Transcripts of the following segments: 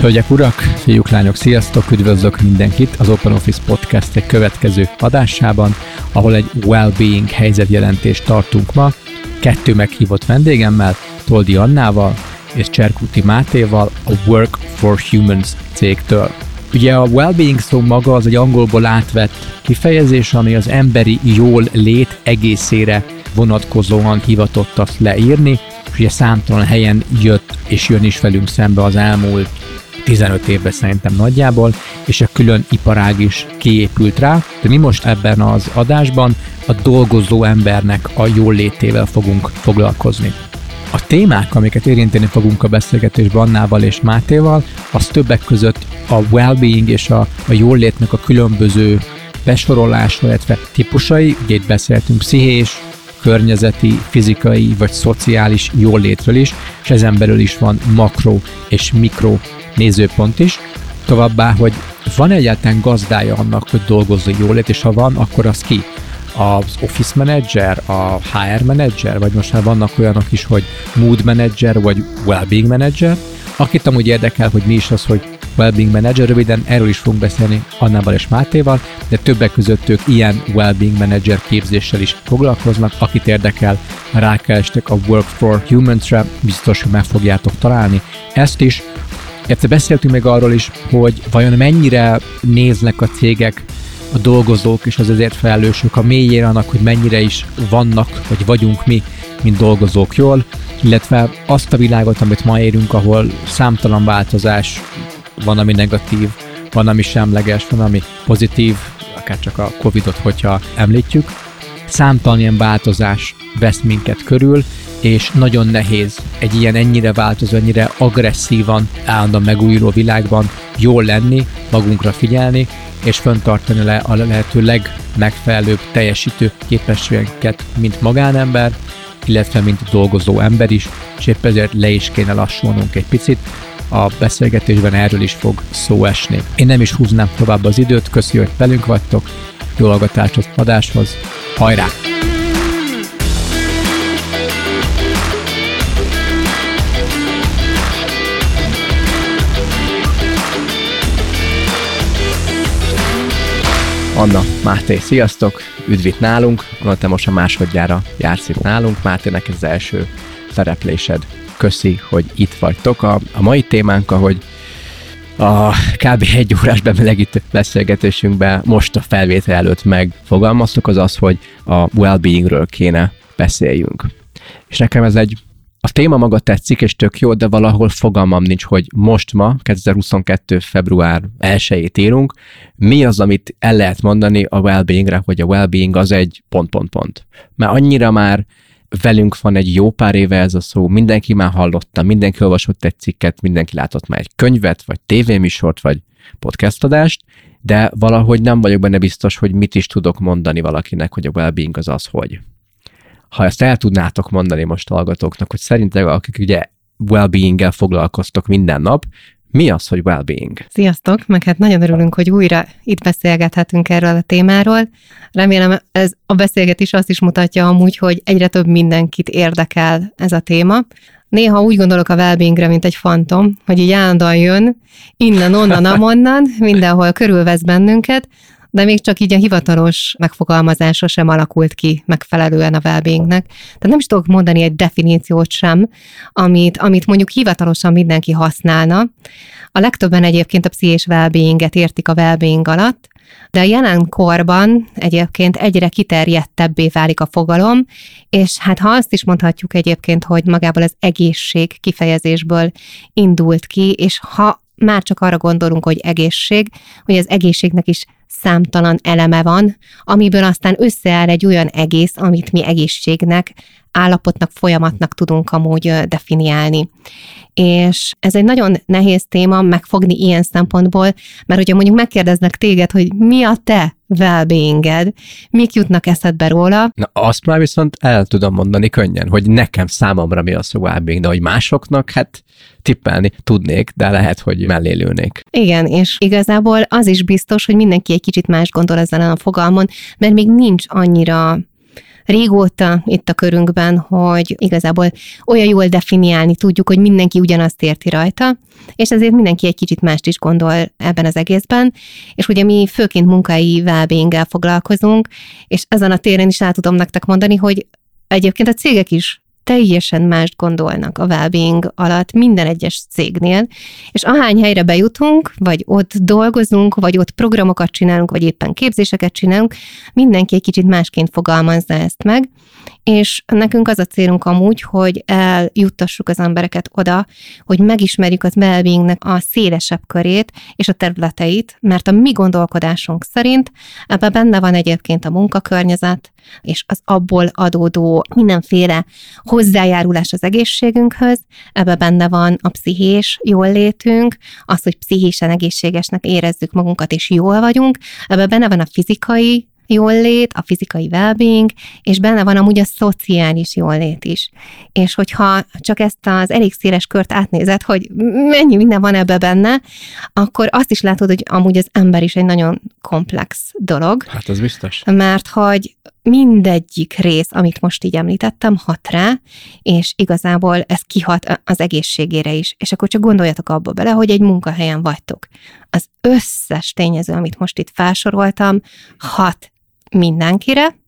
Hölgyek, urak, fiúk, lányok, sziasztok! Üdvözlök mindenkit az Open Office Podcast egy következő adásában, ahol egy well-being helyzetjelentést tartunk ma, kettő meghívott vendégemmel, Toldi Annával és Cserkuti Mátéval a Work for Humans cégtől. Ugye a well-being szó maga az egy angolból átvett kifejezés, ami az emberi jól lét egészére vonatkozóan hivatott azt leírni, és ugye számtalan helyen jött és jön is velünk szembe az elmúlt 15 évben szerintem nagyjából, és a külön iparág is kiépült rá. De mi most ebben az adásban a dolgozó embernek a jól létével fogunk foglalkozni. A témák, amiket érinteni fogunk a beszélgetésben Annával és Mátéval, az többek között a well-being és a, a jól létnek a különböző besorolása, illetve típusai, ugye itt beszéltünk pszichés, környezeti, fizikai vagy szociális jólétről is, és ezen belül is van makro és mikro nézőpont is. Továbbá, hogy van egyáltalán gazdája annak, hogy dolgozzon jólét, és ha van, akkor az ki? Az office manager, a HR manager, vagy most már vannak olyanok is, hogy mood manager, vagy well-being manager. Akit amúgy érdekel, hogy mi is az, hogy Wellbeing Manager, röviden erről is fogunk beszélni Annával és Mátéval, de többek között ők ilyen Wellbeing Manager képzéssel is foglalkoznak, akit érdekel, rákerestek a Work for Humans-re, biztos, hogy meg fogjátok találni ezt is. Egyszer beszéltünk még arról is, hogy vajon mennyire néznek a cégek a dolgozók és az ezért felelősök a mélyére annak, hogy mennyire is vannak, vagy vagyunk mi, mint dolgozók jól, illetve azt a világot, amit ma érünk, ahol számtalan változás van, ami negatív, van, ami semleges, van, ami pozitív, akár csak a Covid-ot, hogyha említjük. Számtalan ilyen változás vesz minket körül, és nagyon nehéz egy ilyen ennyire változó, ennyire agresszívan, állandóan megújuló világban jól lenni, magunkra figyelni, és föntartani le a lehető legmegfelelőbb teljesítő képességeket, mint magánember, illetve mint dolgozó ember is, és épp ezért le is kéne lassulnunk egy picit, a beszélgetésben erről is fog szó esni. Én nem is húznám tovább az időt, köszi, hogy velünk vagytok, jó adáshoz, hajrá! Anna, Máté, sziasztok! Üdv itt nálunk, Anna, te most a másodjára jársz itt nálunk, Mátének ez az első szereplésed köszi, hogy itt vagytok. A, a mai témánk, ahogy a kb. egy órás bemelegítő beszélgetésünkben most a felvétel előtt megfogalmaztuk, az az, hogy a well-beingről kéne beszéljünk. És nekem ez egy a téma maga tetszik, és tök jó, de valahol fogalmam nincs, hogy most ma, 2022. február 1-ét írunk, mi az, amit el lehet mondani a well-beingre, hogy a well-being az egy pont-pont-pont. Mert annyira már velünk van egy jó pár éve ez a szó, mindenki már hallotta, mindenki olvasott egy cikket, mindenki látott már egy könyvet, vagy tévéműsort, vagy podcastadást, de valahogy nem vagyok benne biztos, hogy mit is tudok mondani valakinek, hogy a well-being az az, hogy. Ha ezt el tudnátok mondani most hallgatóknak, hogy szerintek akik ugye well-being-gel foglalkoztok minden nap, mi az, hogy well-being? Sziasztok, meg hát nagyon örülünk, hogy újra itt beszélgethetünk erről a témáról. Remélem ez a beszélgetés azt is mutatja amúgy, hogy egyre több mindenkit érdekel ez a téma. Néha úgy gondolok a well mint egy fantom, hogy így állandóan jön, innen, onnan, amonnan, mindenhol körülvesz bennünket, de még csak így a hivatalos megfogalmazása sem alakult ki megfelelően a well Tehát nem is tudok mondani egy definíciót sem, amit, amit mondjuk hivatalosan mindenki használna. A legtöbben egyébként a pszichés well értik a well alatt, de a jelen korban egyébként egyre kiterjedtebbé válik a fogalom, és hát ha azt is mondhatjuk egyébként, hogy magából az egészség kifejezésből indult ki, és ha már csak arra gondolunk, hogy egészség, hogy az egészségnek is számtalan eleme van, amiből aztán összeáll egy olyan egész, amit mi egészségnek, állapotnak, folyamatnak tudunk amúgy definiálni. És ez egy nagyon nehéz téma megfogni ilyen szempontból, mert hogyha mondjuk megkérdeznek téged, hogy mi a te well mik jutnak eszedbe róla? Na, azt már viszont el tudom mondani könnyen, hogy nekem számomra mi az a well de hogy másoknak, hát tippelni tudnék, de lehet, hogy mellélőnék. Igen, és igazából az is biztos, hogy mindenki egy kicsit más gondol ezen a fogalmon, mert még nincs annyira régóta itt a körünkben, hogy igazából olyan jól definiálni tudjuk, hogy mindenki ugyanazt érti rajta, és ezért mindenki egy kicsit mást is gondol ebben az egészben, és ugye mi főként munkai well foglalkozunk, és ezen a téren is el tudom nektek mondani, hogy egyébként a cégek is teljesen mást gondolnak a well alatt minden egyes cégnél, és ahány helyre bejutunk, vagy ott dolgozunk, vagy ott programokat csinálunk, vagy éppen képzéseket csinálunk, mindenki egy kicsit másként fogalmazza ezt meg, és nekünk az a célunk amúgy, hogy eljuttassuk az embereket oda, hogy megismerjük az well a szélesebb körét és a területeit, mert a mi gondolkodásunk szerint ebben benne van egyébként a munkakörnyezet, és az abból adódó mindenféle hozzájárulás az egészségünkhöz, ebbe benne van a pszichés jól az, hogy pszichésen egészségesnek érezzük magunkat, és jól vagyunk, ebbe benne van a fizikai jólét, a fizikai well és benne van amúgy a szociális jólét is. És hogyha csak ezt az elég széles kört átnézed, hogy mennyi minden van ebbe benne, akkor azt is látod, hogy amúgy az ember is egy nagyon komplex dolog. Hát ez biztos. Mert hogy mindegyik rész, amit most így említettem, hat rá, és igazából ez kihat az egészségére is. És akkor csak gondoljatok abba bele, hogy egy munkahelyen vagytok. Az összes tényező, amit most itt felsoroltam, hat mindenkire,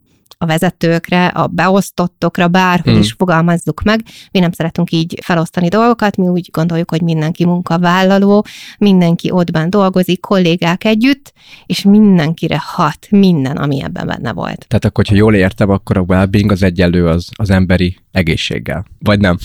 a vezetőkre, a beosztottokra, bárhogy hmm. is fogalmazzuk meg. Mi nem szeretünk így felosztani dolgokat, mi úgy gondoljuk, hogy mindenki munkavállaló, mindenki ottban dolgozik, kollégák együtt, és mindenkire hat minden, ami ebben benne volt. Tehát akkor, ha jól értem, akkor a well az egyenlő az, az emberi egészséggel. Vagy nem?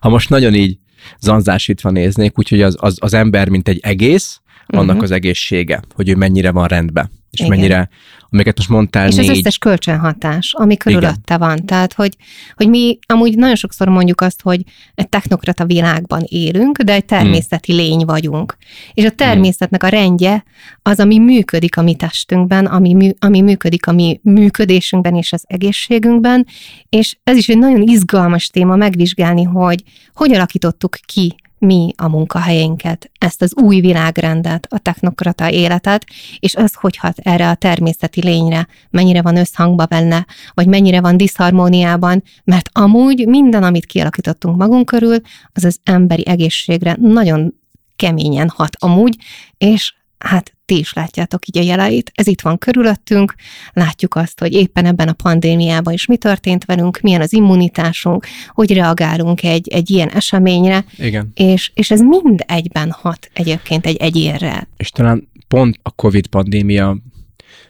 Ha most nagyon így zanzásítva néznék, úgyhogy az, az, az ember, mint egy egész, annak uh-huh. az egészsége, hogy ő mennyire van rendben és Igen. mennyire, amiket most mondtál, És négy... az összes kölcsönhatás, ami körülötte Igen. van. Tehát, hogy, hogy mi amúgy nagyon sokszor mondjuk azt, hogy egy technokrata világban élünk, de egy természeti hmm. lény vagyunk. És a természetnek a rendje az, ami működik a mi testünkben, ami, mű, ami működik a mi működésünkben és az egészségünkben, és ez is egy nagyon izgalmas téma megvizsgálni, hogy hogy alakítottuk ki mi a munkahelyénket, ezt az új világrendet, a technokrata életet, és az hogy hat erre a természeti lényre, mennyire van összhangba benne, vagy mennyire van diszharmóniában, mert amúgy minden, amit kialakítottunk magunk körül, az az emberi egészségre nagyon keményen hat amúgy, és hát ti is látjátok így a jeleit, ez itt van körülöttünk, látjuk azt, hogy éppen ebben a pandémiában is mi történt velünk, milyen az immunitásunk, hogy reagálunk egy, egy ilyen eseményre, Igen. És, és ez mind egyben hat egyébként egy egyérre. És talán pont a Covid pandémia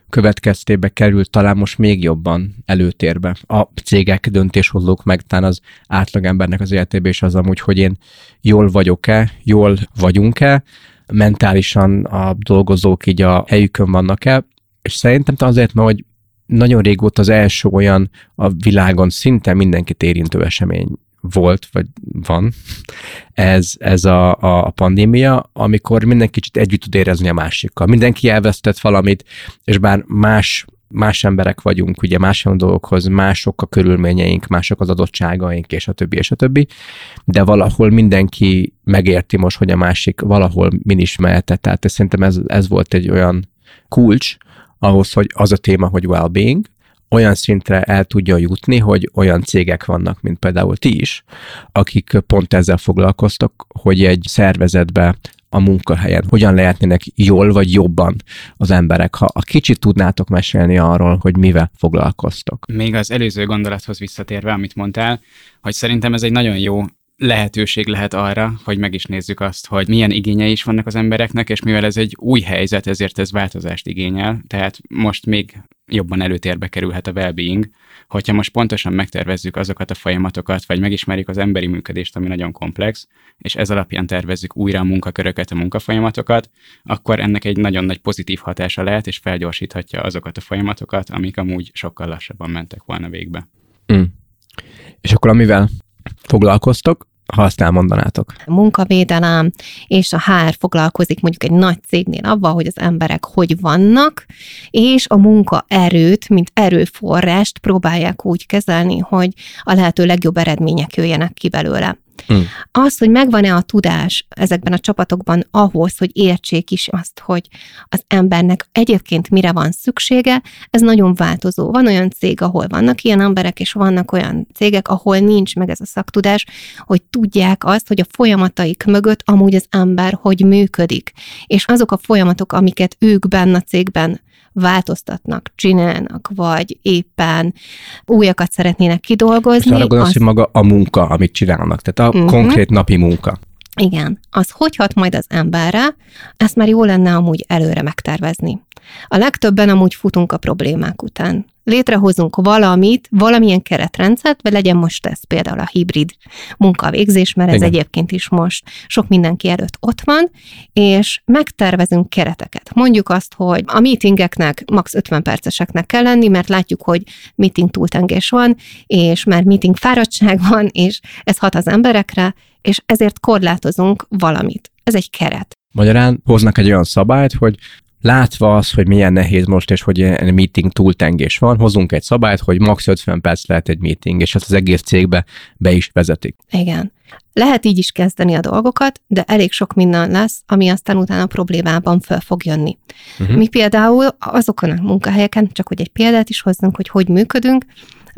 következtébe került talán most még jobban előtérbe. A cégek, döntéshozók, meg talán az átlagembernek az életébe is az amúgy, hogy én jól vagyok-e, jól vagyunk-e, mentálisan a dolgozók így a helyükön vannak-e, és szerintem azért, mert hogy nagyon régóta az első olyan a világon szinte mindenkit érintő esemény volt, vagy van, ez, ez a, a pandémia, amikor mindenki kicsit együtt tud érezni a másikkal. Mindenki elvesztett valamit, és bár más más emberek vagyunk, ugye más dolgokhoz, mások a körülményeink, mások az adottságaink, és a többi, és a többi, de valahol mindenki megérti most, hogy a másik valahol min ismerte, tehát ez, szerintem ez, ez volt egy olyan kulcs ahhoz, hogy az a téma, hogy well-being, olyan szintre el tudja jutni, hogy olyan cégek vannak, mint például ti is, akik pont ezzel foglalkoztak, hogy egy szervezetbe a munkahelyen, hogyan lehetnének jól vagy jobban az emberek, ha a kicsit tudnátok mesélni arról, hogy mivel foglalkoztok. Még az előző gondolathoz visszatérve, amit mondtál, hogy szerintem ez egy nagyon jó lehetőség lehet arra, hogy meg is nézzük azt, hogy milyen igényei is vannak az embereknek, és mivel ez egy új helyzet, ezért ez változást igényel, tehát most még jobban előtérbe kerülhet a well-being, hogyha most pontosan megtervezzük azokat a folyamatokat, vagy megismerjük az emberi működést, ami nagyon komplex, és ez alapján tervezzük újra a munkaköröket, a munkafolyamatokat, akkor ennek egy nagyon nagy pozitív hatása lehet, és felgyorsíthatja azokat a folyamatokat, amik amúgy sokkal lassabban mentek volna végbe. Mm. És akkor amivel foglalkoztok, ha azt elmondanátok. A munkavédelem és a HR foglalkozik mondjuk egy nagy cégnél avval, hogy az emberek hogy vannak, és a munkaerőt, mint erőforrást próbálják úgy kezelni, hogy a lehető legjobb eredmények jöjjenek ki belőle. Mm. Az, hogy megvan-e a tudás ezekben a csapatokban ahhoz, hogy értsék is azt, hogy az embernek egyébként mire van szüksége, ez nagyon változó. Van olyan cég, ahol vannak ilyen emberek, és vannak olyan cégek, ahol nincs meg ez a szaktudás, hogy tudják azt, hogy a folyamataik mögött amúgy az ember hogy működik. És azok a folyamatok, amiket ők benne a cégben változtatnak, csinálnak, vagy éppen újakat szeretnének kidolgozni. És arra gondolsz, az... hogy maga a munka, amit csinálnak, tehát a uh-huh. konkrét napi munka. Igen, az hogy hat majd az emberre, ezt már jó lenne amúgy előre megtervezni. A legtöbben amúgy futunk a problémák után. Létrehozunk valamit, valamilyen keretrendszert, vagy legyen most ez például a hibrid munkavégzés, mert ez Igen. egyébként is most sok mindenki előtt ott van, és megtervezünk kereteket. Mondjuk azt, hogy a meetingeknek max 50 perceseknek kell lenni, mert látjuk, hogy meeting túltengés van, és már meeting fáradtság van, és ez hat az emberekre, és ezért korlátozunk valamit. Ez egy keret. Magyarán hoznak egy olyan szabályt, hogy látva az, hogy milyen nehéz most, és hogy egy meeting túltengés van, hozunk egy szabályt, hogy max. 50 perc lehet egy meeting, és ezt az egész cégbe be is vezetik. Igen. Lehet így is kezdeni a dolgokat, de elég sok minden lesz, ami aztán utána problémában föl fog jönni. Uh-huh. Mi például azokon a munkahelyeken, csak hogy egy példát is hozzunk, hogy hogy működünk,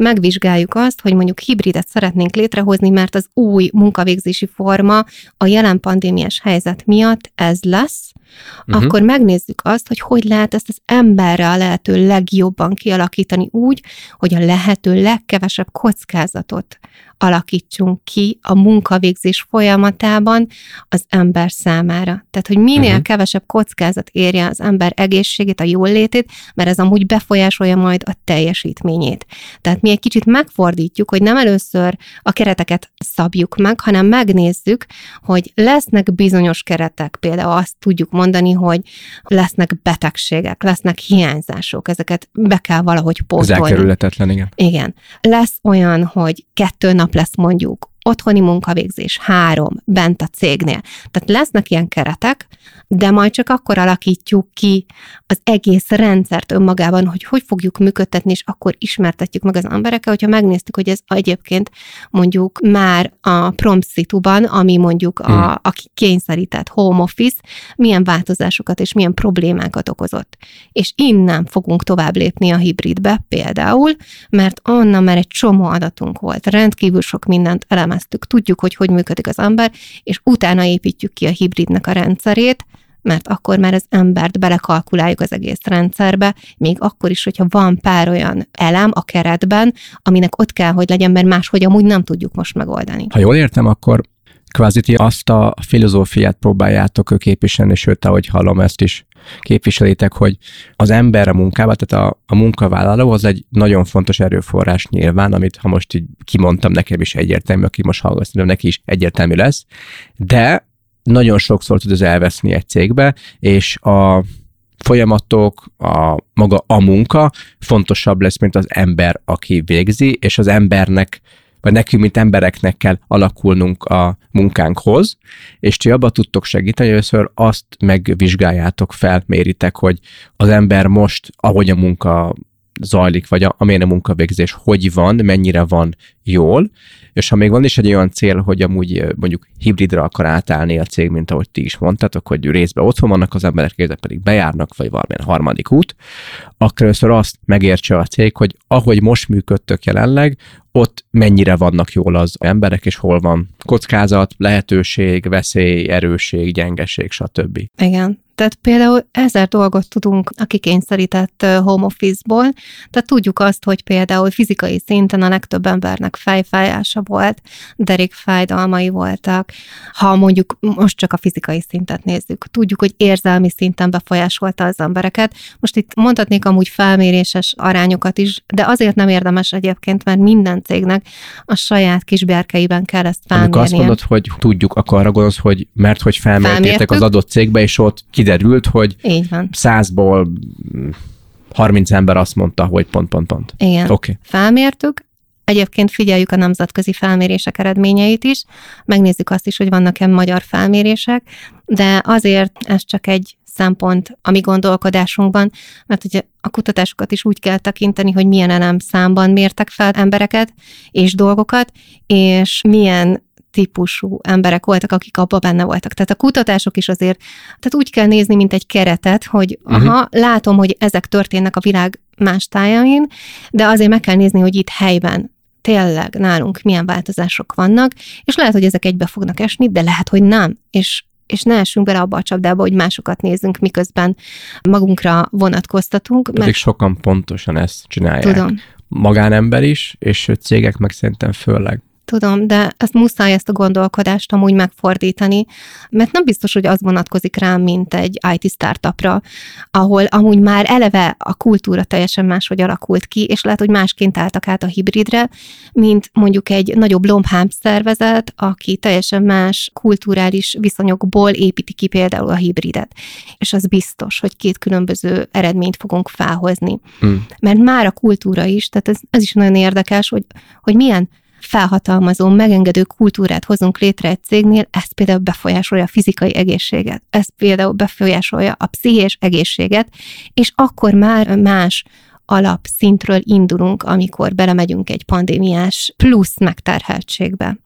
megvizsgáljuk azt, hogy mondjuk hibridet szeretnénk létrehozni, mert az új munkavégzési forma a jelen pandémiás helyzet miatt ez lesz, uh-huh. akkor megnézzük azt, hogy hogy lehet ezt az emberre a lehető legjobban kialakítani úgy, hogy a lehető legkevesebb kockázatot alakítsunk ki a munkavégzés folyamatában az ember számára. Tehát, hogy minél uh-huh. kevesebb kockázat érje az ember egészségét, a jólétét, mert ez amúgy befolyásolja majd a teljesítményét. Tehát mi egy kicsit megfordítjuk, hogy nem először a kereteket szabjuk meg, hanem megnézzük, hogy lesznek bizonyos keretek, például azt tudjuk mondani, hogy lesznek betegségek, lesznek hiányzások, ezeket be kell valahogy pótolni. Ez elkerülhetetlen, igen. Igen. Lesz olyan, hogy kettő nap lesz mondjuk otthoni munkavégzés, három, bent a cégnél. Tehát lesznek ilyen keretek, de majd csak akkor alakítjuk ki az egész rendszert önmagában, hogy hogy fogjuk működtetni, és akkor ismertetjük meg az emberekkel, hogyha megnéztük, hogy ez egyébként mondjuk már a prompt szituban, ami mondjuk a, hmm. aki kényszerített home office, milyen változásokat és milyen problémákat okozott. És innen fogunk tovább lépni a hibridbe például, mert onnan már egy csomó adatunk volt, rendkívül sok mindent elemeztük, tudjuk, hogy hogy működik az ember, és utána építjük ki a hibridnek a rendszerét, mert akkor már az embert belekalkuláljuk az egész rendszerbe, még akkor is, hogyha van pár olyan elem a keretben, aminek ott kell, hogy legyen, mert máshogy amúgy nem tudjuk most megoldani. Ha jól értem, akkor kvázi ti azt a filozófiát próbáljátok képviselni, sőt, ahogy hallom, ezt is képviselitek, hogy az ember a munkában, tehát a, a munkavállaló az egy nagyon fontos erőforrás nyilván, amit ha most így kimondtam, nekem is egyértelmű, aki most hallgat, neki is egyértelmű lesz, de nagyon sokszor tud ez elveszni egy cégbe, és a folyamatok, a maga a munka fontosabb lesz, mint az ember, aki végzi, és az embernek vagy nekünk, mint embereknek kell alakulnunk a munkánkhoz, és ti abba tudtok segíteni, hogy először azt megvizsgáljátok, felméritek, hogy az ember most, ahogy a munka zajlik, vagy a, amilyen a munkavégzés hogy van, mennyire van jól, és ha még van is egy olyan cél, hogy amúgy mondjuk hibridra akar átállni a cég, mint ahogy ti is mondtátok, hogy részben otthon vannak az emberek, részben pedig bejárnak, vagy valamilyen harmadik út, akkor először azt megértse a cég, hogy ahogy most működtök jelenleg, ott mennyire vannak jól az emberek, és hol van kockázat, lehetőség, veszély, erőség, gyengeség, stb. Igen. Tehát például ezer dolgot tudunk a kikényszerített home office-ból, tehát tudjuk azt, hogy például fizikai szinten a legtöbb embernek fejfájása volt, derékfájdalmai voltak. Ha mondjuk most csak a fizikai szintet nézzük, tudjuk, hogy érzelmi szinten befolyásolta az embereket. Most itt mondhatnék amúgy felméréses arányokat is, de azért nem érdemes egyébként, mert minden cégnek a saját kis berkeiben kell ezt felmérni. Amikor azt mondod, hogy tudjuk, akkor arra gondolsz, hogy mert hogy felmértétek az adott cégbe, és ott kiderült, hogy Így van. százból 30 ember azt mondta, hogy pont, pont, pont. Igen. Okay. Felmértük, Egyébként figyeljük a nemzetközi felmérések eredményeit is, megnézzük azt is, hogy vannak-e magyar felmérések, de azért ez csak egy szempont a mi gondolkodásunkban, mert ugye a kutatásokat is úgy kell tekinteni, hogy milyen elem számban mértek fel embereket és dolgokat, és milyen típusú emberek voltak, akik abban benne voltak. Tehát a kutatások is azért, tehát úgy kell nézni, mint egy keretet, hogy uh-huh. aha, látom, hogy ezek történnek a világ más tájain, de azért meg kell nézni, hogy itt helyben tényleg nálunk milyen változások vannak, és lehet, hogy ezek egybe fognak esni, de lehet, hogy nem. És és ne essünk bele abba a csapdába, hogy másokat nézzünk, miközben magunkra vonatkoztatunk. Pedig mert... sokan pontosan ezt csinálják. Tudom. Magánember is, és cégek meg szerintem főleg. Tudom, de ezt muszáj ezt a gondolkodást amúgy megfordítani, mert nem biztos, hogy az vonatkozik rám, mint egy IT startupra, ahol amúgy már eleve a kultúra teljesen máshogy alakult ki, és lehet, hogy másként álltak át a hibridre, mint mondjuk egy nagyobb lombhám szervezet, aki teljesen más kulturális viszonyokból építi ki például a hibridet. És az biztos, hogy két különböző eredményt fogunk felhozni. Hmm. Mert már a kultúra is, tehát ez, ez is nagyon érdekes, hogy, hogy milyen felhatalmazó, megengedő kultúrát hozunk létre egy cégnél, ez például befolyásolja a fizikai egészséget, ez például befolyásolja a pszichés egészséget, és akkor már más alapszintről indulunk, amikor belemegyünk egy pandémiás plusz megterheltségbe.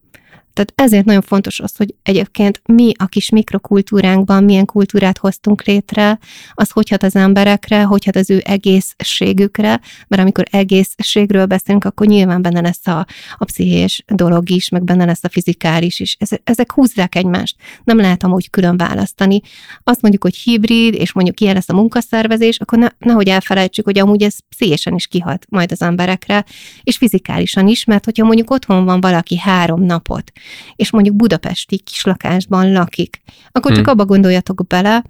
Tehát ezért nagyon fontos az, hogy egyébként mi a kis mikrokultúránkban milyen kultúrát hoztunk létre, az hogy hat az emberekre, hogy hat az ő egészségükre, mert amikor egészségről beszélünk, akkor nyilván benne lesz a, a pszichés dolog is, meg benne lesz a fizikális is. Ezek húzzák egymást. Nem lehet amúgy külön választani. Azt mondjuk, hogy hibrid, és mondjuk ilyen lesz a munkaszervezés, akkor ne, nehogy elfelejtsük, hogy amúgy ez pszichésen is kihat majd az emberekre, és fizikálisan is, mert hogyha mondjuk otthon van valaki három napot, és mondjuk budapesti kislakásban lakik, akkor csak hmm. abba gondoljatok bele,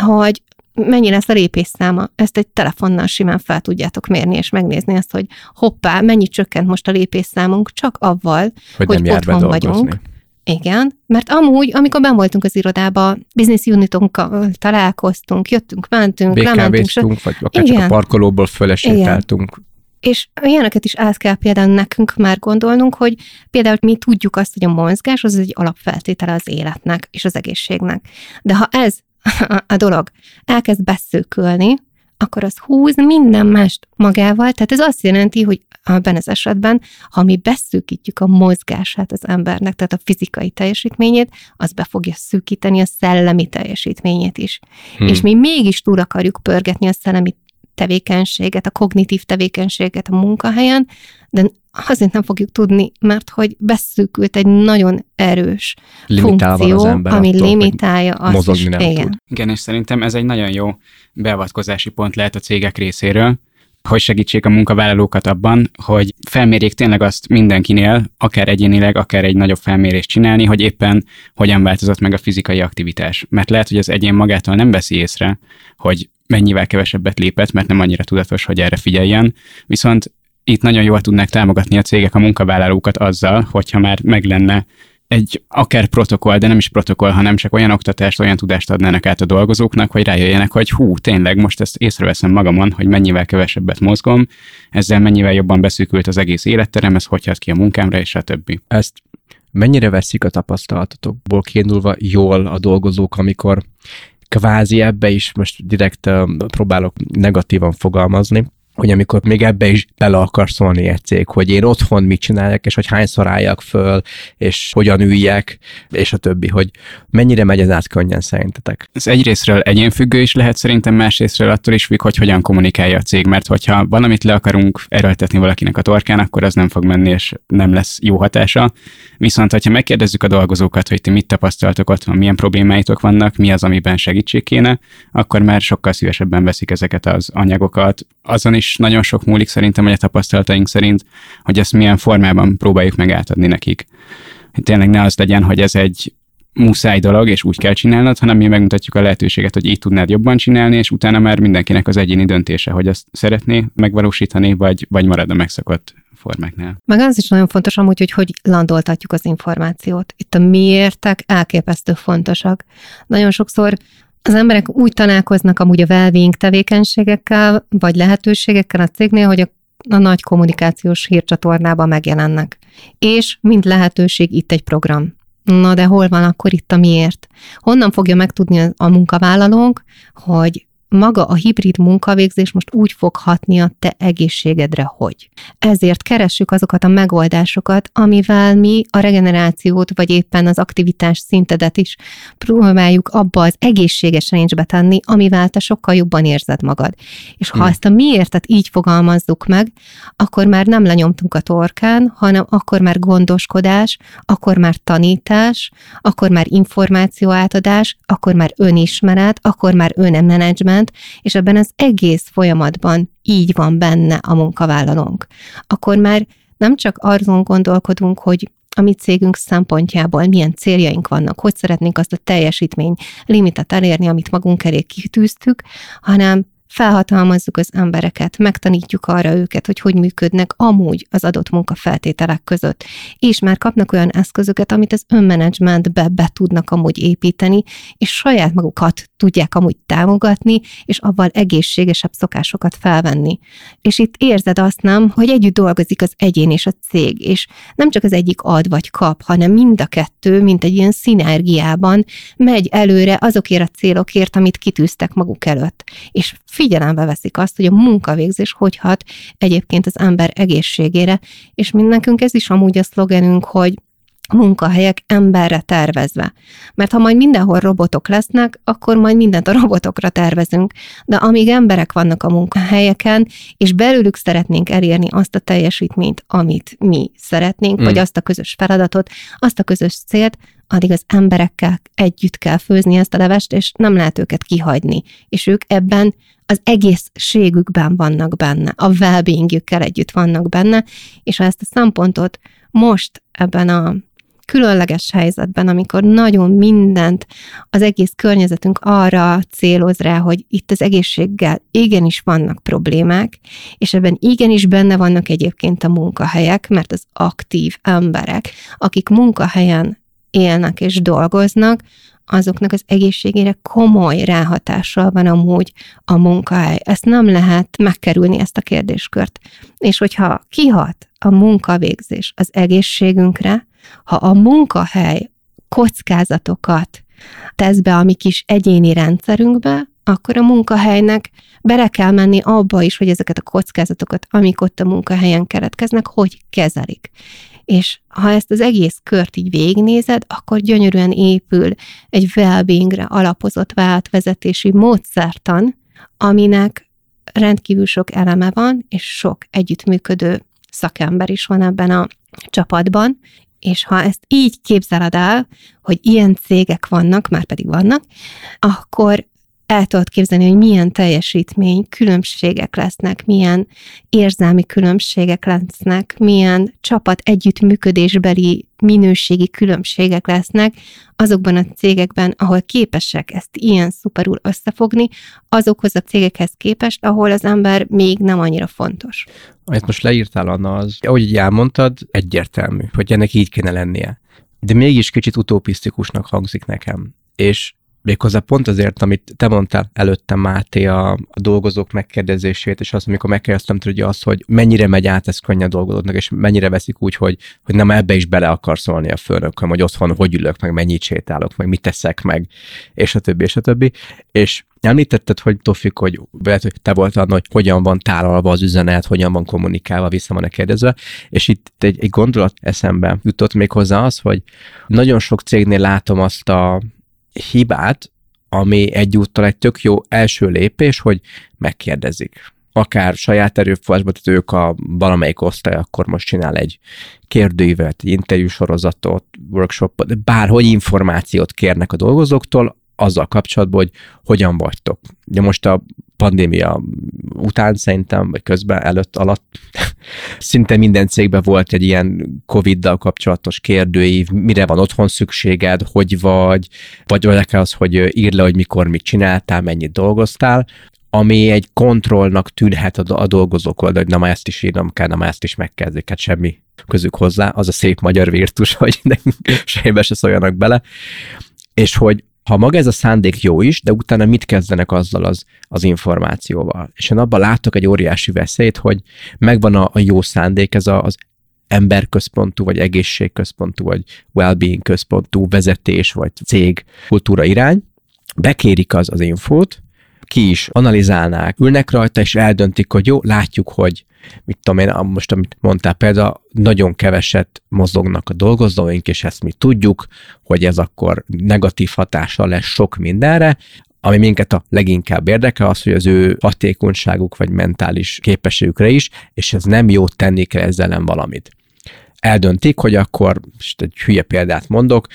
hogy mennyi lesz a lépésszáma. Ezt egy telefonnal simán fel tudjátok mérni, és megnézni azt, hogy hoppá, mennyi csökkent most a lépésszámunk, csak avval, hogy, hogy nem otthon vagyunk. Igen, mert amúgy, amikor ben voltunk az irodába, business unitunkkal találkoztunk, jöttünk, mentünk, lementünk. vagy akár Igen. csak a parkolóból fölesétáltunk. És ilyeneket is át kell például nekünk már gondolnunk, hogy például mi tudjuk azt, hogy a mozgás az egy alapfeltétele az életnek és az egészségnek. De ha ez a dolog elkezd beszűkölni, akkor az húz minden mást magával, tehát ez azt jelenti, hogy abban az esetben, ha mi beszűkítjük a mozgását az embernek, tehát a fizikai teljesítményét, az be fogja szűkíteni a szellemi teljesítményét is. Hmm. És mi mégis túl akarjuk pörgetni a szellemi tevékenységet, a kognitív tevékenységet a munkahelyen, de azért nem fogjuk tudni, mert hogy beszűkült egy nagyon erős Limitálva funkció, az ember ami attól, limitálja azt is. Nem igen. Tud. igen, és szerintem ez egy nagyon jó beavatkozási pont lehet a cégek részéről, hogy segítsék a munkavállalókat abban, hogy felmérjék tényleg azt mindenkinél, akár egyénileg, akár egy nagyobb felmérést csinálni, hogy éppen hogyan változott meg a fizikai aktivitás. Mert lehet, hogy az egyén magától nem veszi észre, hogy mennyivel kevesebbet lépett, mert nem annyira tudatos, hogy erre figyeljen. Viszont itt nagyon jól tudnak támogatni a cégek a munkavállalókat azzal, hogyha már meg lenne egy akár protokoll, de nem is protokoll, hanem csak olyan oktatást, olyan tudást adnának át a dolgozóknak, hogy rájöjjenek, hogy hú, tényleg most ezt észreveszem magamon, hogy mennyivel kevesebbet mozgom, ezzel mennyivel jobban beszűkült az egész életterem, ez hogy hat ki a munkámra, és a többi. Ezt mennyire veszik a tapasztalatokból kiindulva jól a dolgozók, amikor kvázi ebbe is most direkt próbálok negatívan fogalmazni, hogy amikor még ebbe is bele akar szólni egy cég, hogy én otthon mit csináljak, és hogy hányszor álljak föl, és hogyan üljek, és a többi, hogy mennyire megy ez át könnyen szerintetek? Ez egyrésztről egyénfüggő is lehet szerintem, másrésztről attól is függ, hogy hogyan kommunikálja a cég, mert hogyha valamit le akarunk erőltetni valakinek a torkán, akkor az nem fog menni, és nem lesz jó hatása. Viszont, hogyha megkérdezzük a dolgozókat, hogy ti mit tapasztaltok otthon, milyen problémáitok vannak, mi az, amiben segítség kéne, akkor már sokkal szívesebben veszik ezeket az anyagokat. Azon is nagyon sok múlik szerintem, hogy a tapasztalataink szerint, hogy ezt milyen formában próbáljuk meg átadni nekik. Hogy tényleg ne az legyen, hogy ez egy muszáj dolog, és úgy kell csinálnod, hanem mi megmutatjuk a lehetőséget, hogy így tudnád jobban csinálni, és utána már mindenkinek az egyéni döntése, hogy azt szeretné megvalósítani, vagy, vagy marad a megszokott formáknál. Meg az is nagyon fontos amúgy, hogy hogy landoltatjuk az információt. Itt a miértek elképesztő fontosak. Nagyon sokszor az emberek úgy találkoznak amúgy a well tevékenységekkel, vagy lehetőségekkel a cégnél, hogy a, a nagy kommunikációs hírcsatornában megjelennek. És mint lehetőség itt egy program. Na de hol van akkor itt a miért? Honnan fogja megtudni a munkavállalónk, hogy maga a hibrid munkavégzés most úgy fog hatni a te egészségedre, hogy. Ezért keressük azokat a megoldásokat, amivel mi a regenerációt, vagy éppen az aktivitás szintedet is próbáljuk abba az egészséges range tenni, amivel te sokkal jobban érzed magad. És ha hmm. ezt a miértet így fogalmazzuk meg, akkor már nem lenyomtunk a torkán, hanem akkor már gondoskodás, akkor már tanítás, akkor már információátadás, akkor már önismeret, akkor már önmenedzsment, és ebben az egész folyamatban így van benne a munkavállalónk. Akkor már nem csak azon gondolkodunk, hogy a mi cégünk szempontjából milyen céljaink vannak, hogy szeretnénk azt a teljesítmény limitet elérni, amit magunk elé kitűztük, hanem felhatalmazzuk az embereket, megtanítjuk arra őket, hogy hogy működnek amúgy az adott munkafeltételek között, és már kapnak olyan eszközöket, amit az önmenedzsmentbe be tudnak amúgy építeni, és saját magukat tudják amúgy támogatni, és avval egészségesebb szokásokat felvenni. És itt érzed azt nem, hogy együtt dolgozik az egyén és a cég, és nem csak az egyik ad vagy kap, hanem mind a kettő, mint egy ilyen szinergiában megy előre azokért a célokért, amit kitűztek maguk előtt. És figyelembe veszik azt, hogy a munkavégzés hogy hat egyébként az ember egészségére, és mind nekünk ez is amúgy a szlogenünk, hogy munkahelyek emberre tervezve. Mert ha majd mindenhol robotok lesznek, akkor majd mindent a robotokra tervezünk. De amíg emberek vannak a munkahelyeken, és belőlük szeretnénk elérni azt a teljesítményt, amit mi szeretnénk, mm. vagy azt a közös feladatot, azt a közös célt, addig az emberekkel együtt kell főzni ezt a levest, és nem lehet őket kihagyni. És ők ebben az egészségükben vannak benne, a well együtt vannak benne, és ha ezt a szempontot most ebben a különleges helyzetben, amikor nagyon mindent, az egész környezetünk arra céloz rá, hogy itt az egészséggel igenis vannak problémák, és ebben igenis benne vannak egyébként a munkahelyek, mert az aktív emberek, akik munkahelyen élnek és dolgoznak, azoknak az egészségére komoly ráhatással van amúgy a munkahely. Ezt nem lehet megkerülni, ezt a kérdéskört. És hogyha kihat a munkavégzés az egészségünkre, ha a munkahely kockázatokat tesz be a mi kis egyéni rendszerünkbe, akkor a munkahelynek bele kell menni abba is, hogy ezeket a kockázatokat, amik ott a munkahelyen keletkeznek, hogy kezelik. És ha ezt az egész kört így végignézed, akkor gyönyörűen épül egy well alapozott váltvezetési módszertan, aminek rendkívül sok eleme van, és sok együttműködő szakember is van ebben a csapatban, és ha ezt így képzeled el, hogy ilyen cégek vannak, már pedig vannak, akkor el tudod képzelni, hogy milyen teljesítmény különbségek lesznek, milyen érzelmi különbségek lesznek, milyen csapat együttműködésbeli minőségi különbségek lesznek azokban a cégekben, ahol képesek ezt ilyen szuperul összefogni, azokhoz a cégekhez képest, ahol az ember még nem annyira fontos. Amit most leírtál, Anna, az, ahogy így elmondtad, egyértelmű, hogy ennek így kéne lennie. De mégis kicsit utopisztikusnak hangzik nekem. És Méghozzá pont azért, amit te mondtál előttem, Máté, a, a dolgozók megkérdezését, és azt, amikor megkérdeztem tőle, az, hogy mennyire megy át ez könnyen dolgozóknak, és mennyire veszik úgy, hogy, hogy nem ebbe is bele akar szólni a főnököm, hogy otthon hogy ülök, meg mennyit sétálok, meg mit teszek meg, és a többi, és a többi. És Említetted, hogy Tofik, hogy hogy te voltál, hogy hogyan van tálalva az üzenet, hogyan van kommunikálva, vissza van-e kérdezve, és itt egy, egy gondolat eszembe jutott még hozzá az, hogy nagyon sok cégnél látom azt a hibát, ami egyúttal egy tök jó első lépés, hogy megkérdezik. Akár saját erőforrásban, tehát ők a valamelyik osztály akkor most csinál egy kérdőívet, egy interjúsorozatot, workshopot, bárhogy információt kérnek a dolgozóktól, azzal kapcsolatban, hogy hogyan vagytok. Ugye most a pandémia után szerintem, vagy közben, előtt, alatt, szinte minden cégben volt egy ilyen Covid-dal kapcsolatos kérdőív, mire van otthon szükséged, hogy vagy, vagy vagy az, hogy ír le, hogy mikor mit csináltál, mennyit dolgoztál, ami egy kontrollnak tűnhet a dolgozók oldal, hogy na már ezt is írnom kell, na már ezt is megkezdik, hát semmi közük hozzá, az a szép magyar virtus, hogy sejbe se szóljanak bele, és hogy ha maga ez a szándék jó is, de utána mit kezdenek azzal az, az információval. És én abban látok egy óriási veszélyt, hogy megvan a, a jó szándék, ez a, az emberközpontú, vagy egészségközpontú, vagy well-being központú vezetés, vagy cég kultúra irány, bekérik az az infót, ki is analizálnák, ülnek rajta, és eldöntik, hogy jó, látjuk, hogy mit tudom én, most amit mondtál például, nagyon keveset mozognak a dolgozóink, és ezt mi tudjuk, hogy ez akkor negatív hatással lesz sok mindenre, ami minket a leginkább érdekel, az, hogy az ő hatékonyságuk vagy mentális képességükre is, és ez nem jót tenni kell ezzel nem valamit. Eldöntik, hogy akkor, most egy hülye példát mondok,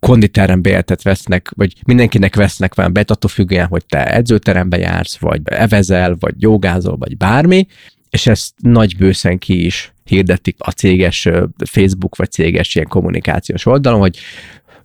konditerem bérletet vesznek, vagy mindenkinek vesznek valami bet, attól függően, hogy te edzőterembe jársz, vagy evezel, vagy jogázol, vagy bármi, és ezt nagy bőszen ki is hirdetik a céges Facebook vagy céges ilyen kommunikációs oldalon, hogy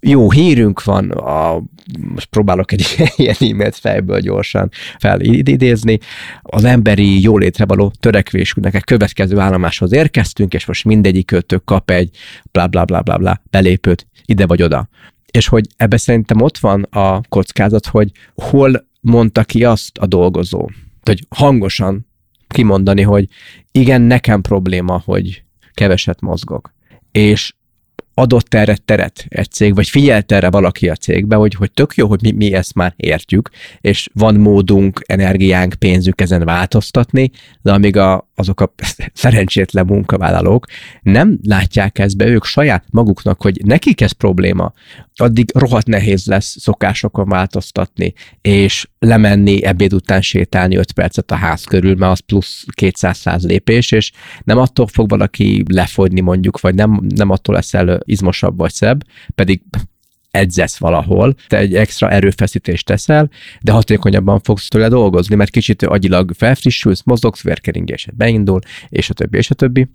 jó hírünk van, a, most próbálok egy ilyen e-mailt fejből gyorsan felidézni, az emberi jólétre való törekvésünknek egy következő állomáshoz érkeztünk, és most mindegyik kötök kap egy bla bla bla bla bla belépőt ide vagy oda. És hogy ebbe szerintem ott van a kockázat, hogy hol mondta ki azt a dolgozó, hogy hangosan kimondani, hogy igen, nekem probléma, hogy keveset mozgok. És adott erre teret egy cég, vagy figyelt erre valaki a cégbe, hogy, hogy tök jó, hogy mi, mi ezt már értjük, és van módunk, energiánk, pénzünk ezen változtatni, de amíg a, azok a szerencsétlen munkavállalók nem látják ezt be ők saját maguknak, hogy nekik ez probléma, addig rohadt nehéz lesz szokásokon változtatni, és lemenni ebéd után sétálni 5 percet a ház körül, mert az plusz 200 lépés, és nem attól fog valaki lefogyni mondjuk, vagy nem, nem attól leszel izmosabb vagy szebb, pedig edzesz valahol, te egy extra erőfeszítést teszel, de hatékonyabban fogsz tőle dolgozni, mert kicsit agyilag felfrissülsz, mozogsz, vérkeringésed beindul, és a többi, és a többi.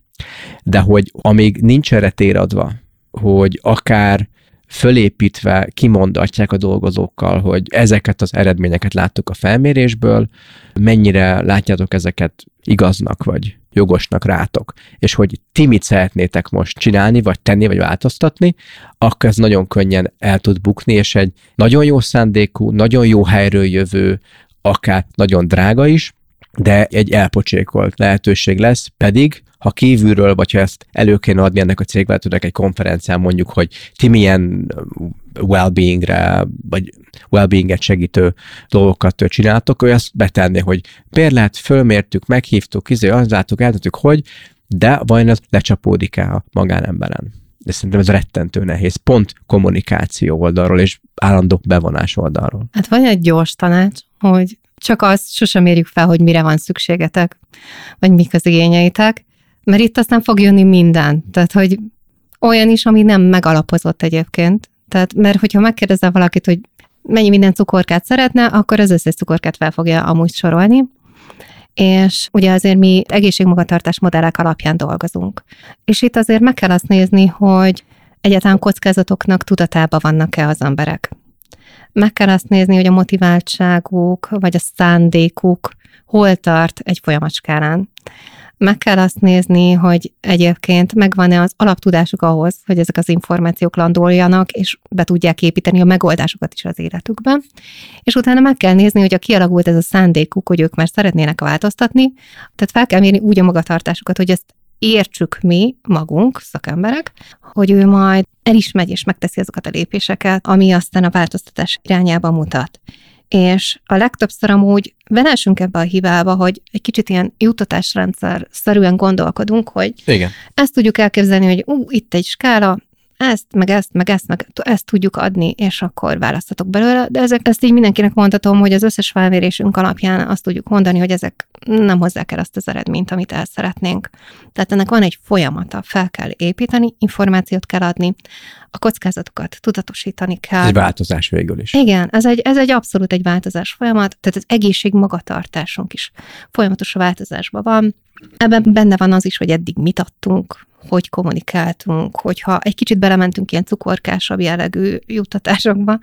De hogy amíg nincs erre tér adva, hogy akár fölépítve kimondatják a dolgozókkal, hogy ezeket az eredményeket láttuk a felmérésből, mennyire látjátok ezeket igaznak, vagy jogosnak rátok, és hogy ti mit szeretnétek most csinálni, vagy tenni, vagy változtatni, akkor ez nagyon könnyen el tud bukni, és egy nagyon jó szándékú, nagyon jó helyről jövő, akár nagyon drága is, de egy elpocsékolt lehetőség lesz, pedig ha kívülről, vagy ha ezt elő kéne adni ennek a cégvezetőnek egy konferencián mondjuk, hogy ti milyen well-beingre, vagy well-beinget segítő dolgokat csináltok, ő ezt betenné, hogy bérlet, fölmértük, meghívtuk, izé, azt láttuk, eltettük, hogy, de vajon ez lecsapódik el a magánemberen? De szerintem ez rettentő nehéz, pont kommunikáció oldalról és állandó bevonás oldalról. Hát van egy gyors tanács, hogy csak azt sosem érjük fel, hogy mire van szükségetek, vagy mik az igényeitek, mert itt aztán fog jönni minden. Tehát, hogy olyan is, ami nem megalapozott egyébként. Tehát, mert hogyha megkérdezel valakit, hogy mennyi minden cukorkát szeretne, akkor az összes cukorkát fel fogja amúgy sorolni. És ugye azért mi egészségmagatartás modellek alapján dolgozunk. És itt azért meg kell azt nézni, hogy egyáltalán kockázatoknak tudatában vannak-e az emberek. Meg kell azt nézni, hogy a motiváltságuk vagy a szándékuk hol tart egy folyamatskálán meg kell azt nézni, hogy egyébként megvan-e az alaptudásuk ahhoz, hogy ezek az információk landoljanak, és be tudják építeni a megoldásokat is az életükben. És utána meg kell nézni, hogy a kialakult ez a szándékuk, hogy ők már szeretnének változtatni, tehát fel kell mérni úgy a magatartásukat, hogy ezt értsük mi magunk, szakemberek, hogy ő majd el is megy és megteszi azokat a lépéseket, ami aztán a változtatás irányába mutat és a legtöbbször amúgy velessünk ebbe a hibába, hogy egy kicsit ilyen juttatásrendszer szerűen gondolkodunk, hogy Igen. ezt tudjuk elképzelni, hogy ú, itt egy skála, ezt, meg ezt, meg ezt, meg ezt tudjuk adni, és akkor választatok belőle. De ezek, ezt így mindenkinek mondhatom, hogy az összes felmérésünk alapján azt tudjuk mondani, hogy ezek nem hozzák el azt az eredményt, amit el szeretnénk. Tehát ennek van egy folyamata, fel kell építeni, információt kell adni, a kockázatokat tudatosítani kell. Ez egy változás végül is. Igen, ez egy, ez egy abszolút egy változás folyamat, tehát az egészség magatartásunk is folyamatos változásban van. Ebben benne van az is, hogy eddig mit adtunk, hogy kommunikáltunk, hogyha egy kicsit belementünk ilyen cukorkásabb jellegű juttatásokba,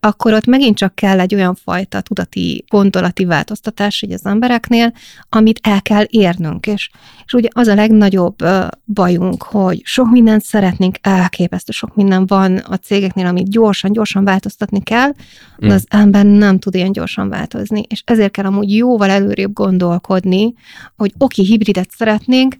akkor ott megint csak kell egy olyan fajta tudati, gondolati változtatás így az embereknél, amit el kell érnünk. És, és ugye az a legnagyobb bajunk, hogy sok mindent szeretnénk, elképesztő sok minden van a cégeknél, amit gyorsan, gyorsan változtatni kell, de az mm. ember nem tud ilyen gyorsan változni, és ezért kell amúgy jóval előrébb gondolkodni, hogy oké, hibridet szeretnénk,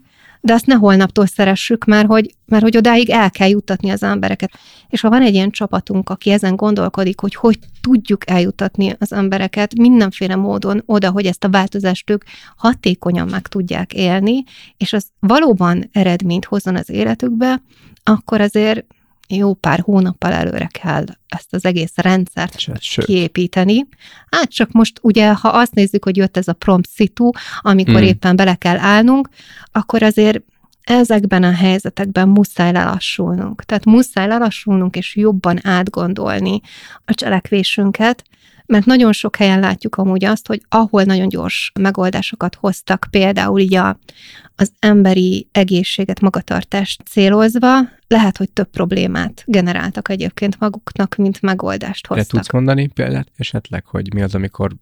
de azt ne holnaptól szeressük, mert hogy, mert hogy odáig el kell juttatni az embereket. És ha van egy ilyen csapatunk, aki ezen gondolkodik, hogy hogy tudjuk eljutatni az embereket mindenféle módon oda, hogy ezt a változást ők hatékonyan meg tudják élni, és az valóban eredményt hozzon az életükbe, akkor azért jó pár hónappal előre kell ezt az egész rendszert Sőt. kiépíteni. Hát csak most ugye, ha azt nézzük, hogy jött ez a prompt situ, amikor Hmm. éppen bele kell állnunk, akkor azért ezekben a helyzetekben muszáj lelassulnunk. Tehát muszáj lelassulnunk és jobban átgondolni a cselekvésünket, mert nagyon sok helyen látjuk amúgy azt, hogy ahol nagyon gyors megoldásokat hoztak, például így a, az emberi egészséget, magatartást célozva, lehet, hogy több problémát generáltak egyébként maguknak, mint megoldást De hoztak. tudsz mondani példát esetleg, hogy mi az, amikor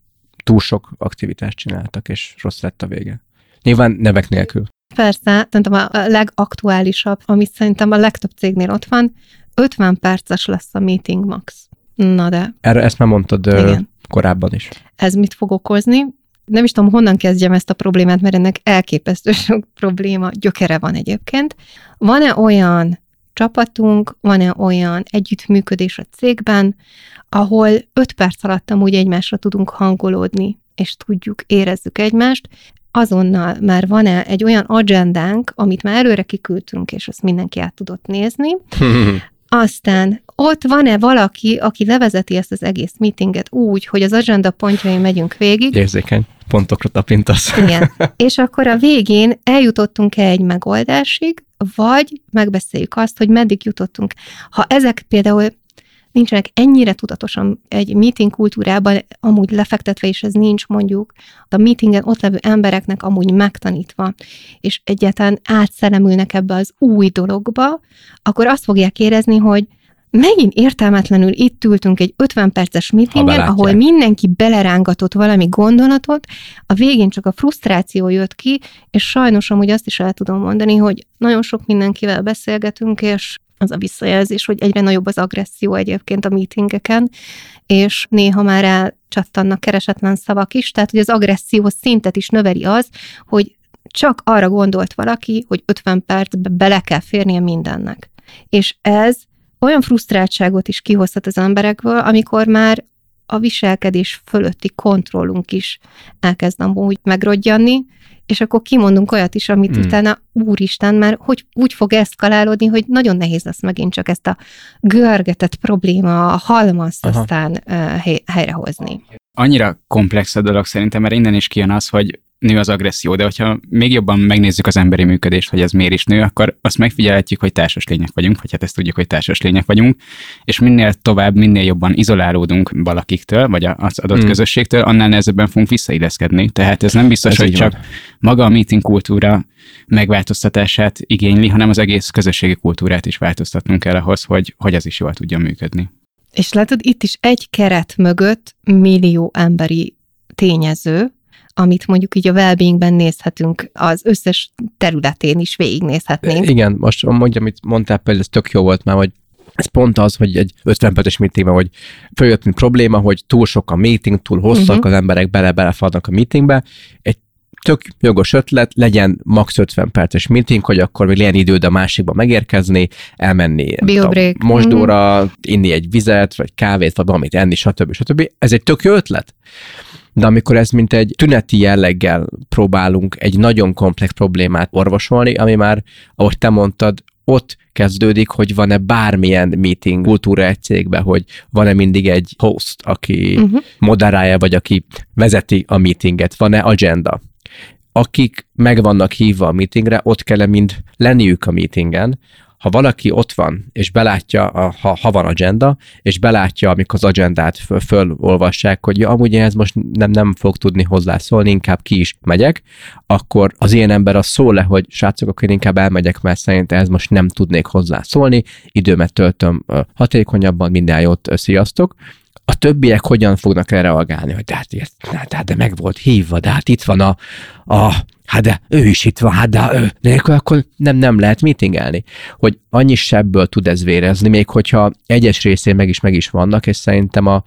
túl sok aktivitást csináltak, és rossz lett a vége? Nyilván nevek nélkül. Persze, szerintem a legaktuálisabb, ami szerintem a legtöbb cégnél ott van, 50 perces lesz a meeting max. Na de, Erre ezt már mondtad igen. korábban is. Ez mit fog okozni? Nem is tudom, honnan kezdjem ezt a problémát, mert ennek elképesztő sok probléma gyökere van egyébként. Van-e olyan csapatunk, van-e olyan együttműködés a cégben, ahol 5 perc alatt amúgy egymásra tudunk hangolódni, és tudjuk, érezzük egymást, azonnal már van-e egy olyan agendánk, amit már előre kiküldtünk, és azt mindenki át tudott nézni, aztán ott van-e valaki, aki levezeti ezt az egész meetinget úgy, hogy az agenda pontjain megyünk végig, Érzékeny pontokra tapintasz. igen. És akkor a végén eljutottunk-e egy megoldásig, vagy megbeszéljük azt, hogy meddig jutottunk. Ha ezek például nincsenek ennyire tudatosan egy meeting kultúrában amúgy lefektetve, és ez nincs mondjuk a meetingen ott levő embereknek amúgy megtanítva, és egyáltalán átszelemülnek ebbe az új dologba, akkor azt fogják érezni, hogy megint értelmetlenül itt ültünk egy 50 perces meetingen, ahol mindenki belerángatott valami gondolatot, a végén csak a frusztráció jött ki, és sajnos amúgy azt is el tudom mondani, hogy nagyon sok mindenkivel beszélgetünk, és az a visszajelzés, hogy egyre nagyobb az agresszió egyébként a meetingeken, és néha már elcsattannak keresetlen szavak is, tehát hogy az agresszió szintet is növeli az, hogy csak arra gondolt valaki, hogy 50 percbe bele kell férnie mindennek. És ez olyan frusztráltságot is kihozhat az emberekből, amikor már a viselkedés fölötti kontrollunk is elkezd amúgy megrodjanni, és akkor kimondunk olyat is, amit hmm. utána, úristen, már hogy úgy fog eszkalálódni, hogy nagyon nehéz lesz megint csak ezt a görgetett probléma, a halmazt Aha. aztán uh, hely, helyrehozni. Annyira komplex a dolog szerintem, mert innen is kijön az, hogy nő az agresszió, de hogyha még jobban megnézzük az emberi működést, hogy ez miért is nő, akkor azt megfigyelhetjük, hogy társas lények vagyunk, vagy hát ezt tudjuk, hogy társas lények vagyunk, és minél tovább, minél jobban izolálódunk valakiktől, vagy az adott Hmm. közösségtől, annál nehezebben fogunk visszailleszkedni. Tehát ez nem biztos, Ez hogy csak van. maga a meeting kultúra megváltoztatását igényli, hanem az egész közösségi kultúrát is változtatnunk kell ahhoz, hogy, hogy ez is jól tudjon működni. És látod, itt is egy keret mögött millió emberi tényező, amit mondjuk így a wellbeingben nézhetünk, az összes területén is végignézhetnénk. Igen, most mondja, amit mondtál például, ez tök jó volt már, hogy ez pont az, hogy egy 50 perces meetingben, hogy följött, mint probléma, hogy túl sok a meeting, túl hosszak, uh-huh. az emberek bele-belefadnak a meetingbe. Egy tök jogos ötlet, legyen max 50 perces meeting, hogy akkor még legyen időd a másikba megérkezni, elmenni Biobreak. mosdóra, inni egy vizet, vagy kávét, vagy valamit enni, stb. stb. Ez egy tök jó ötlet. De amikor ez mint egy tüneti jelleggel próbálunk egy nagyon komplex problémát orvosolni, ami már, ahogy te mondtad, ott kezdődik, hogy van-e bármilyen meeting kultúra egy cégben, hogy van-e mindig egy host, aki Uh-huh. moderálja, vagy aki vezeti a meetinget, van-e agenda. Akik meg vannak hívva a meetingre, ott kell mind lenniük a meetingen. Ha valaki ott van, és belátja, a, ha, ha van agenda, és belátja, amikor az agendát föl, fölolvassák, hogy ja, amúgy én ez most nem, nem fog tudni hozzászólni, inkább ki is megyek, akkor az ilyen ember az szól le, hogy srácok, akkor én inkább elmegyek, mert szerintem ez most nem tudnék hozzászólni, időmet töltöm hatékonyabban, minden jót, sziasztok a többiek hogyan fognak erre reagálni, hogy hát, hát, hát de meg volt hívva, de hát itt van a, a hát de ő is itt van, hát de ő, nélkül akkor nem, nem lehet meetingelni. Hogy annyi sebből tud ez vérezni, még hogyha egyes részén meg is meg is vannak, és szerintem a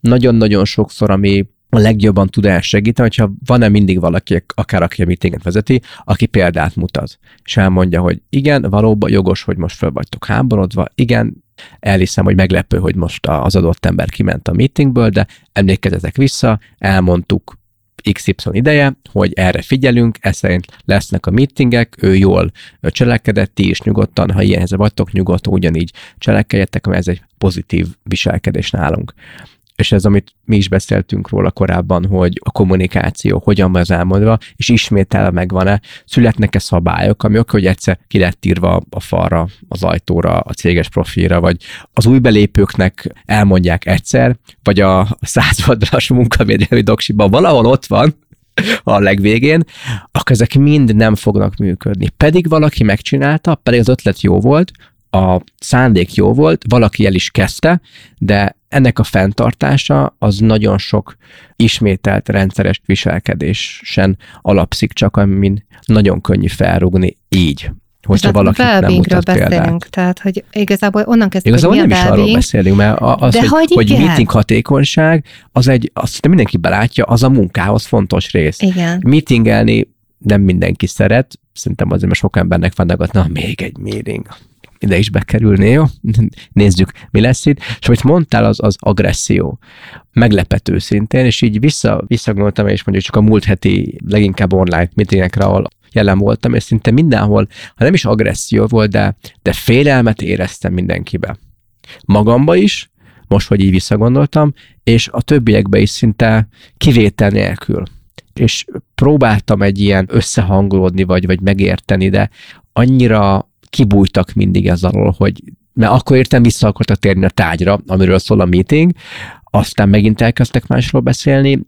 nagyon-nagyon sokszor, ami a legjobban tud elsegíteni, hogyha van-e mindig valaki, akár aki a meetinget vezeti, aki példát mutat, és elmondja, hogy igen, valóban jogos, hogy most föl vagytok háborodva, igen, elhiszem, hogy meglepő, hogy most az adott ember kiment a meetingből, de emlékezzetek vissza, elmondtuk XY ideje, hogy erre figyelünk, ez szerint lesznek a meetingek, ő jól cselekedett, ti is nyugodtan, ha ilyenhez vagytok, nyugodtan ugyanígy cselekedjetek, mert ez egy pozitív viselkedés nálunk és ez, amit mi is beszéltünk róla korábban, hogy a kommunikáció hogyan van az elmondva, és ismételve megvan-e, születnek-e szabályok, ami oké, hogy egyszer ki lett írva a falra, az ajtóra, a céges profilra, vagy az új belépőknek elmondják egyszer, vagy a századras munkavédelmi doksiban valahol ott van, a legvégén, akkor ezek mind nem fognak működni. Pedig valaki megcsinálta, pedig az ötlet jó volt, a szándék jó volt, valaki el is kezdte, de ennek a fenntartása az nagyon sok ismételt rendszeres viselkedésen alapszik, csak amin nagyon könnyű felrúgni így hogyha valaki nem mutat beszélünk, példát. tehát hogy igazából onnan kezdtük, Igazából hogy mi nem a is arról beszélünk, mert az, De hogy, hogy hogy meeting hatékonyság, az egy, azt mindenki belátja, az a munkához fontos rész. Igen. Meetingelni nem mindenki szeret, szerintem azért, mert sok embernek hogy na, még egy meeting, ide is bekerülné, jó? Nézzük, mi lesz itt. És amit mondtál, az, az agresszió. Meglepető szintén, és így vissza, visszagondoltam, és mondjuk csak a múlt heti leginkább online meetingekre, ahol jelen voltam, és szinte mindenhol, ha nem is agresszió volt, de, de félelmet éreztem mindenkibe. Magamba is, most, hogy így visszagondoltam, és a többiekbe is szinte kivétel nélkül. És próbáltam egy ilyen összehangolódni, vagy, vagy megérteni, de annyira kibújtak mindig ez alól, hogy mert akkor értem vissza akartak térni a tágyra, amiről szól a meeting, aztán megint elkezdtek másról beszélni,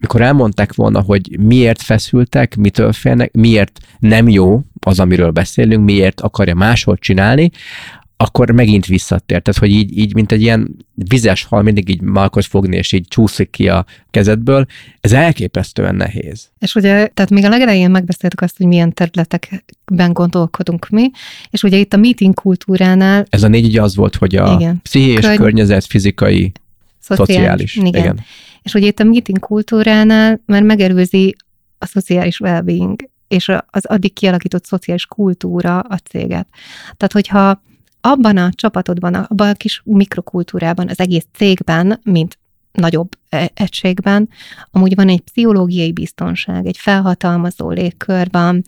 mikor elmondták volna, hogy miért feszültek, mitől félnek, miért nem jó az, amiről beszélünk, miért akarja máshol csinálni, akkor megint visszatér. Tehát, hogy így, így mint egy ilyen vizes hal mindig így malkos fogni, és így csúszik ki a kezedből, ez elképesztően nehéz. És ugye, tehát még a legelején megbeszéltük azt, hogy milyen területekben gondolkodunk mi, és ugye itt a meeting kultúránál Ez a négy ugye az volt, hogy a Igen. pszichés, Körny- környezet, fizikai, szociális. Igen. Igen. És ugye itt a meeting kultúránál már megerőzi a szociális well-being, és az addig kialakított szociális kultúra a céget. Tehát, hogyha abban a csapatodban, abban a kis mikrokultúrában, az egész cégben, mint nagyobb e- egységben, amúgy van egy pszichológiai biztonság, egy felhatalmazó légkör van,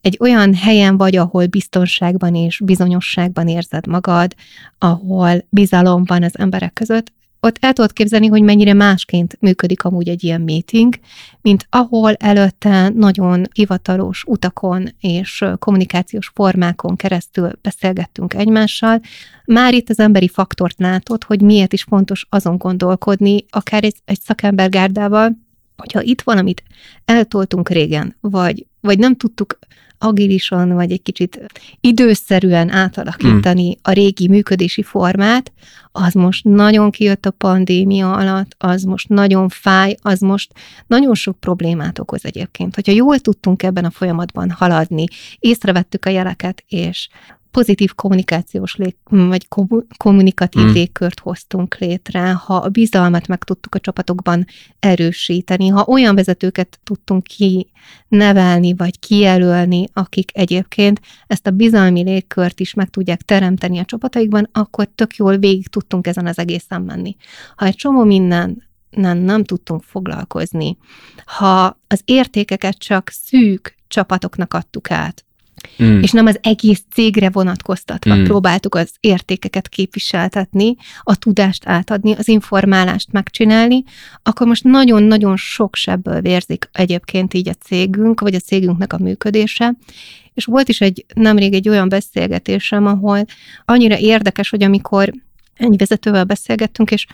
egy olyan helyen vagy, ahol biztonságban és bizonyosságban érzed magad, ahol bizalom van az emberek között, ott el tudod képzelni, hogy mennyire másként működik amúgy egy ilyen meeting, mint ahol előtte nagyon hivatalos utakon és kommunikációs formákon keresztül beszélgettünk egymással. Már itt az emberi faktort látod, hogy miért is fontos azon gondolkodni, akár egy, egy szakembergárdával, hogyha itt valamit eltoltunk régen, vagy, vagy nem tudtuk agilisan, vagy egy kicsit időszerűen átalakítani a régi működési formát, az most nagyon kijött a pandémia alatt, az most nagyon fáj, az most nagyon sok problémát okoz egyébként. Hogyha jól tudtunk ebben a folyamatban haladni, észrevettük a jeleket, és pozitív kommunikációs lég, vagy kom- kommunikatív Mm. mm. légkört hoztunk létre, ha a bizalmat meg tudtuk a csapatokban erősíteni, ha olyan vezetőket tudtunk kinevelni, vagy kijelölni, akik egyébként ezt a bizalmi légkört is meg tudják teremteni a csapataikban, akkor tök jól végig tudtunk ezen az egészen menni. Ha egy csomó minden nem, nem tudtunk foglalkozni, ha az értékeket csak szűk csapatoknak adtuk át, Mm. és nem az egész cégre vonatkoztatva Mm. próbáltuk az értékeket képviseltetni, a tudást átadni, az informálást megcsinálni, akkor most nagyon-nagyon sok sebből vérzik egyébként így a cégünk, vagy a cégünknek a működése. És volt is egy nemrég egy olyan beszélgetésem, ahol annyira érdekes, hogy amikor egy vezetővel beszélgettünk, és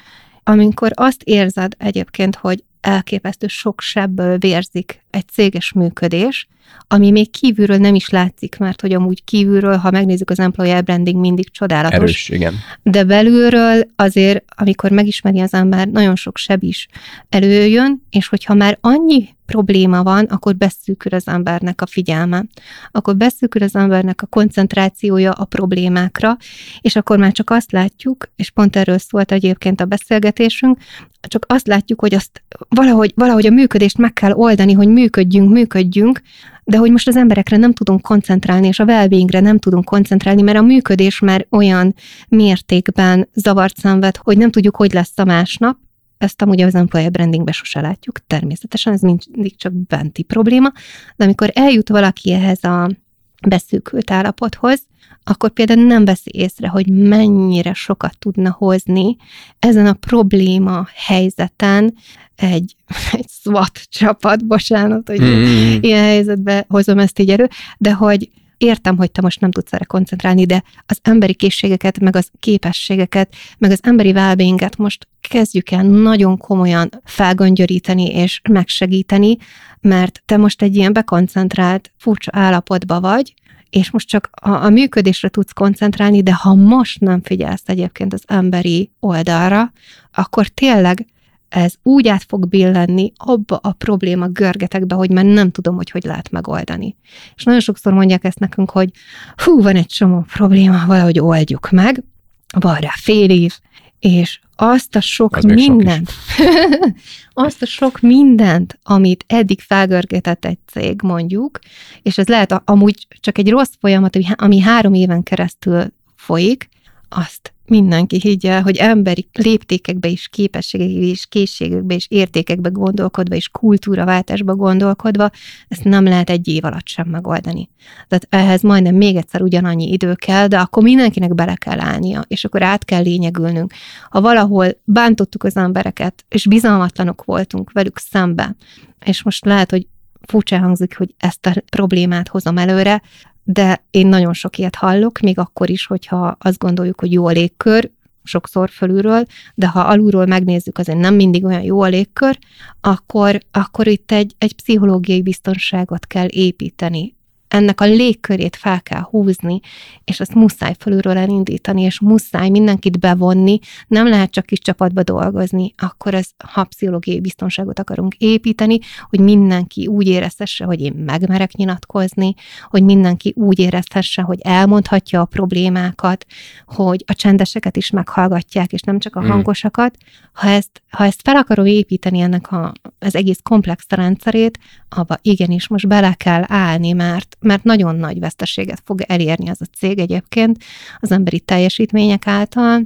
amikor azt érzed egyébként, hogy elképesztő sok sebből vérzik egy céges működés, ami még kívülről nem is látszik, mert hogy amúgy kívülről, ha megnézzük az employer branding, mindig csodálatos. Erős, igen. De belülről azért, amikor megismeri az ember, nagyon sok seb is előjön, és hogyha már annyi probléma van, akkor beszűkül az embernek a figyelme. Akkor beszűkül az embernek a koncentrációja a problémákra, és akkor már csak azt látjuk, és pont erről szólt egyébként a beszélgetésünk, csak azt látjuk, hogy azt valahogy, valahogy a működést meg kell oldani, hogy működjünk, működjünk, de hogy most az emberekre nem tudunk koncentrálni, és a well nem tudunk koncentrálni, mert a működés már olyan mértékben zavart szenved, hogy nem tudjuk, hogy lesz a másnap, ezt amúgy az employer brandingbe sose látjuk, természetesen ez mindig csak benti probléma, de amikor eljut valaki ehhez a beszűkült állapothoz, akkor például nem veszi észre, hogy mennyire sokat tudna hozni ezen a probléma helyzeten egy, egy SWAT csapat, bocsánat, hogy mm. ilyen helyzetbe hozom ezt így elő, de hogy értem, hogy te most nem tudsz erre koncentrálni, de az emberi készségeket, meg az képességeket, meg az emberi wellbeinget most kezdjük el nagyon komolyan felgöngyöríteni és megsegíteni, mert te most egy ilyen bekoncentrált, furcsa állapotba vagy, és most csak a, a működésre tudsz koncentrálni, de ha most nem figyelsz egyébként az emberi oldalra, akkor tényleg ez úgy át fog billenni abba a probléma görgetekbe, hogy már nem tudom, hogy hogy lehet megoldani. És nagyon sokszor mondják ezt nekünk, hogy hú, van egy csomó probléma, valahogy oldjuk meg, van rá fél év, és azt a sok Az mindent, sok azt a sok mindent, amit eddig felgörgetett egy cég, mondjuk, és ez lehet amúgy csak egy rossz folyamat, ami három éven keresztül folyik, azt mindenki higgye, hogy emberi léptékekbe is, képességekbe is, készségekbe és értékekbe gondolkodva, és kultúraváltásba gondolkodva, ezt nem lehet egy év alatt sem megoldani. Tehát ehhez majdnem még egyszer ugyanannyi idő kell, de akkor mindenkinek bele kell állnia, és akkor át kell lényegülnünk. Ha valahol bántottuk az embereket, és bizalmatlanok voltunk velük szembe, és most lehet, hogy furcsa hangzik, hogy ezt a problémát hozom előre, de én nagyon sok ilyet hallok, még akkor is, hogyha azt gondoljuk, hogy jó a légkör, sokszor fölülről, de ha alulról megnézzük, azért nem mindig olyan jó a légkör, akkor, akkor itt egy, egy pszichológiai biztonságot kell építeni ennek a légkörét fel kell húzni, és ezt muszáj fölülről elindítani, és muszáj mindenkit bevonni, nem lehet csak kis csapatba dolgozni, akkor ez, ha pszichológiai biztonságot akarunk építeni, hogy mindenki úgy érezhesse, hogy én megmerek nyilatkozni, hogy mindenki úgy érezhesse, hogy elmondhatja a problémákat, hogy a csendeseket is meghallgatják, és nem csak a hmm. hangosakat. Ha ezt, ha ezt fel akarom építeni ennek a, az egész komplex rendszerét, abba igenis most bele kell állni, mert mert, nagyon nagy veszteséget fog elérni az a cég egyébként az emberi teljesítmények által,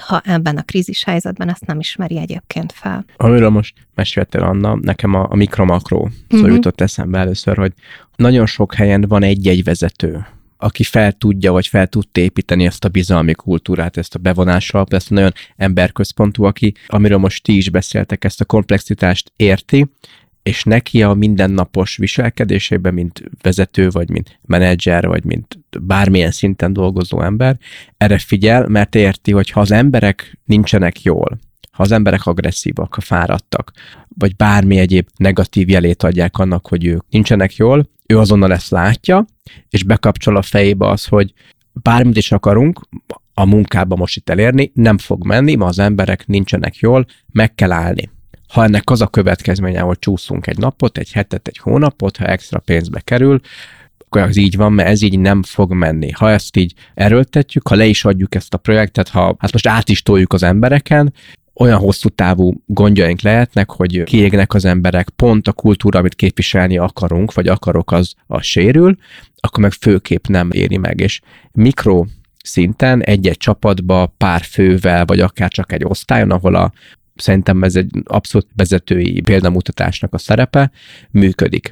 ha ebben a krízis helyzetben ezt nem ismeri egyébként fel. Amiről most meséltél, Anna, nekem a, a mikromakró szó uh-huh. jutott eszembe először, hogy nagyon sok helyen van egy-egy vezető, aki fel tudja, vagy fel tud építeni ezt a bizalmi kultúrát, ezt a bevonással, ezt a nagyon emberközpontú, aki, amiről most ti is beszéltek, ezt a komplexitást érti, és neki a mindennapos viselkedésében, mint vezető, vagy mint menedzser, vagy mint bármilyen szinten dolgozó ember, erre figyel, mert érti, hogy ha az emberek nincsenek jól, ha az emberek agresszívak, ha fáradtak, vagy bármi egyéb negatív jelét adják annak, hogy ők nincsenek jól, ő azonnal ezt látja, és bekapcsol a fejébe az, hogy bármit is akarunk a munkába most itt elérni, nem fog menni, ma az emberek nincsenek jól, meg kell állni ha ennek az a következménye, hogy csúszunk egy napot, egy hetet, egy hónapot, ha extra pénzbe kerül, akkor az így van, mert ez így nem fog menni. Ha ezt így erőltetjük, ha le is adjuk ezt a projektet, ha hát most át is toljuk az embereken, olyan hosszú távú gondjaink lehetnek, hogy kiégnek az emberek, pont a kultúra, amit képviselni akarunk, vagy akarok, az a sérül, akkor meg főképp nem éri meg. És mikro szinten egy-egy csapatba pár fővel, vagy akár csak egy osztályon, ahol a szerintem ez egy abszolút vezetői példamutatásnak a szerepe, működik.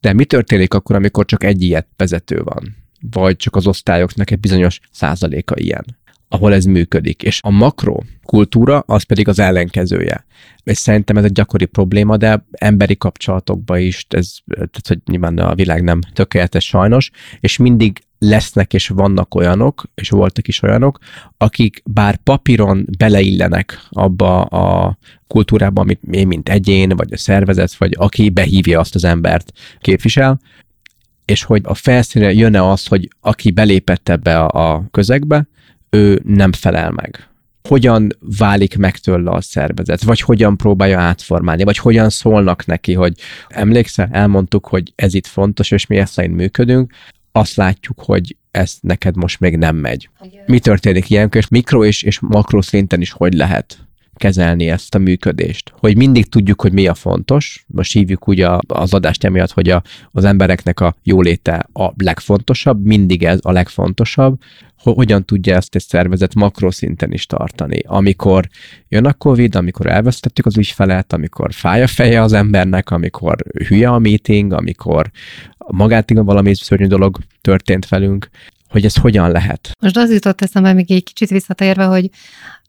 De mi történik akkor, amikor csak egy ilyet vezető van? Vagy csak az osztályoknak egy bizonyos százaléka ilyen? ahol ez működik. És a makro kultúra az pedig az ellenkezője. És szerintem ez egy gyakori probléma, de emberi kapcsolatokban is, ez, tehát, hogy nyilván a világ nem tökéletes sajnos, és mindig lesznek és vannak olyanok, és voltak is olyanok, akik bár papíron beleillenek abba a kultúrába, amit én, mint egyén, vagy a szervezet, vagy aki behívja azt az embert képvisel, és hogy a felszínre jönne az, hogy aki belépett ebbe a, a közegbe, ő nem felel meg. Hogyan válik meg tőle a szervezet, vagy hogyan próbálja átformálni, vagy hogyan szólnak neki, hogy emlékszel, elmondtuk, hogy ez itt fontos, és mi ezt szerint működünk, azt látjuk, hogy ez neked most még nem megy. Mi történik ilyenkor, és mikro és, és makro szinten is hogy lehet kezelni ezt a működést. Hogy mindig tudjuk, hogy mi a fontos. Most hívjuk úgy a, az adást emiatt, hogy a, az embereknek a jóléte a legfontosabb, mindig ez a legfontosabb. Hogyan tudja ezt egy szervezet makroszinten is tartani? Amikor jön a Covid, amikor elvesztettük az ügyfelet, amikor fáj a feje az embernek, amikor hülye a meeting, amikor magától valami szörnyű dolog történt velünk, hogy ez hogyan lehet. Most az jutott eszembe még egy kicsit visszatérve, hogy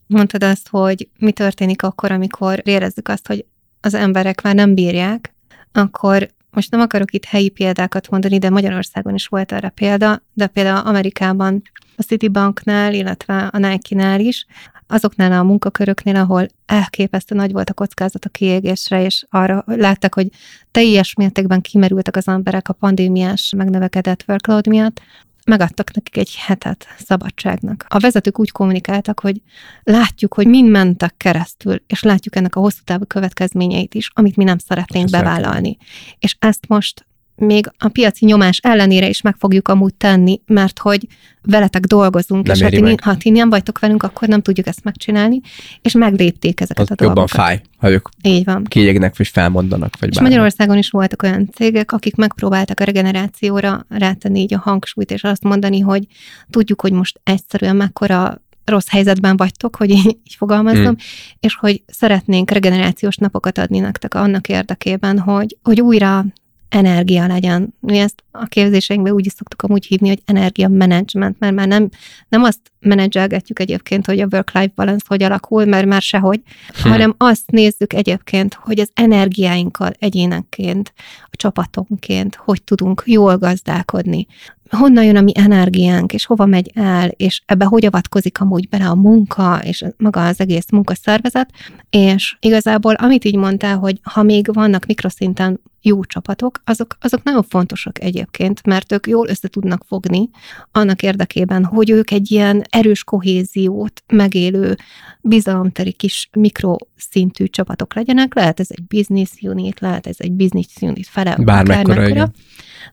mondtad azt, hogy mi történik akkor, amikor érezzük azt, hogy az emberek már nem bírják, akkor most nem akarok itt helyi példákat mondani, de Magyarországon is volt erre példa, de például Amerikában a Citibanknál, illetve a Nike-nál is, azoknál a munkaköröknél, ahol elképesztő nagy volt a kockázat a kiégésre, és arra látták, hogy teljes mértékben kimerültek az emberek a pandémiás megnövekedett workload miatt, megadtak nekik egy hetet szabadságnak. A vezetők úgy kommunikáltak, hogy látjuk, hogy mind mentek keresztül, és látjuk ennek a hosszú távú következményeit is, amit mi nem szeretnénk bevállalni. És ezt most még a piaci nyomás ellenére is meg fogjuk amúgy tenni, mert hogy veletek dolgozunk, nem és ha ti, ha ti nem vagytok velünk, akkor nem tudjuk ezt megcsinálni, és meglépték ezeket Az a dolgokat. jobban fáj, ha ők Így van. kiégnek, vagy felmondanak, vagy És bármi. Magyarországon is voltak olyan cégek, akik megpróbáltak a regenerációra rátenni így a hangsúlyt, és azt mondani, hogy tudjuk, hogy most egyszerűen mekkora rossz helyzetben vagytok, hogy így, így fogalmazom, Hmm. és hogy szeretnénk regenerációs napokat adni nektek annak érdekében, hogy, hogy újra energia legyen. Mi ezt a képzéseinkben úgy is szoktuk amúgy hívni, hogy energia management, mert már nem, nem azt menedzselgetjük egyébként, hogy a work-life balance hogy alakul, mert már sehogy, Hm. hanem azt nézzük egyébként, hogy az energiáinkkal egyénenként, a csapatonként, hogy tudunk jól gazdálkodni. Honnan jön a mi energiánk, és hova megy el, és ebbe hogy avatkozik amúgy bele a munka, és maga az egész munkaszervezet, és igazából, amit így mondtál, hogy ha még vannak mikroszinten jó csapatok, azok, azok nagyon fontosak egyébként, mert ők jól össze tudnak fogni annak érdekében, hogy ők egy ilyen erős kohéziót megélő, bizalomteli kis mikroszintű csapatok legyenek. Lehet ez egy business unit, lehet ez egy business unit fele, Bármekkora,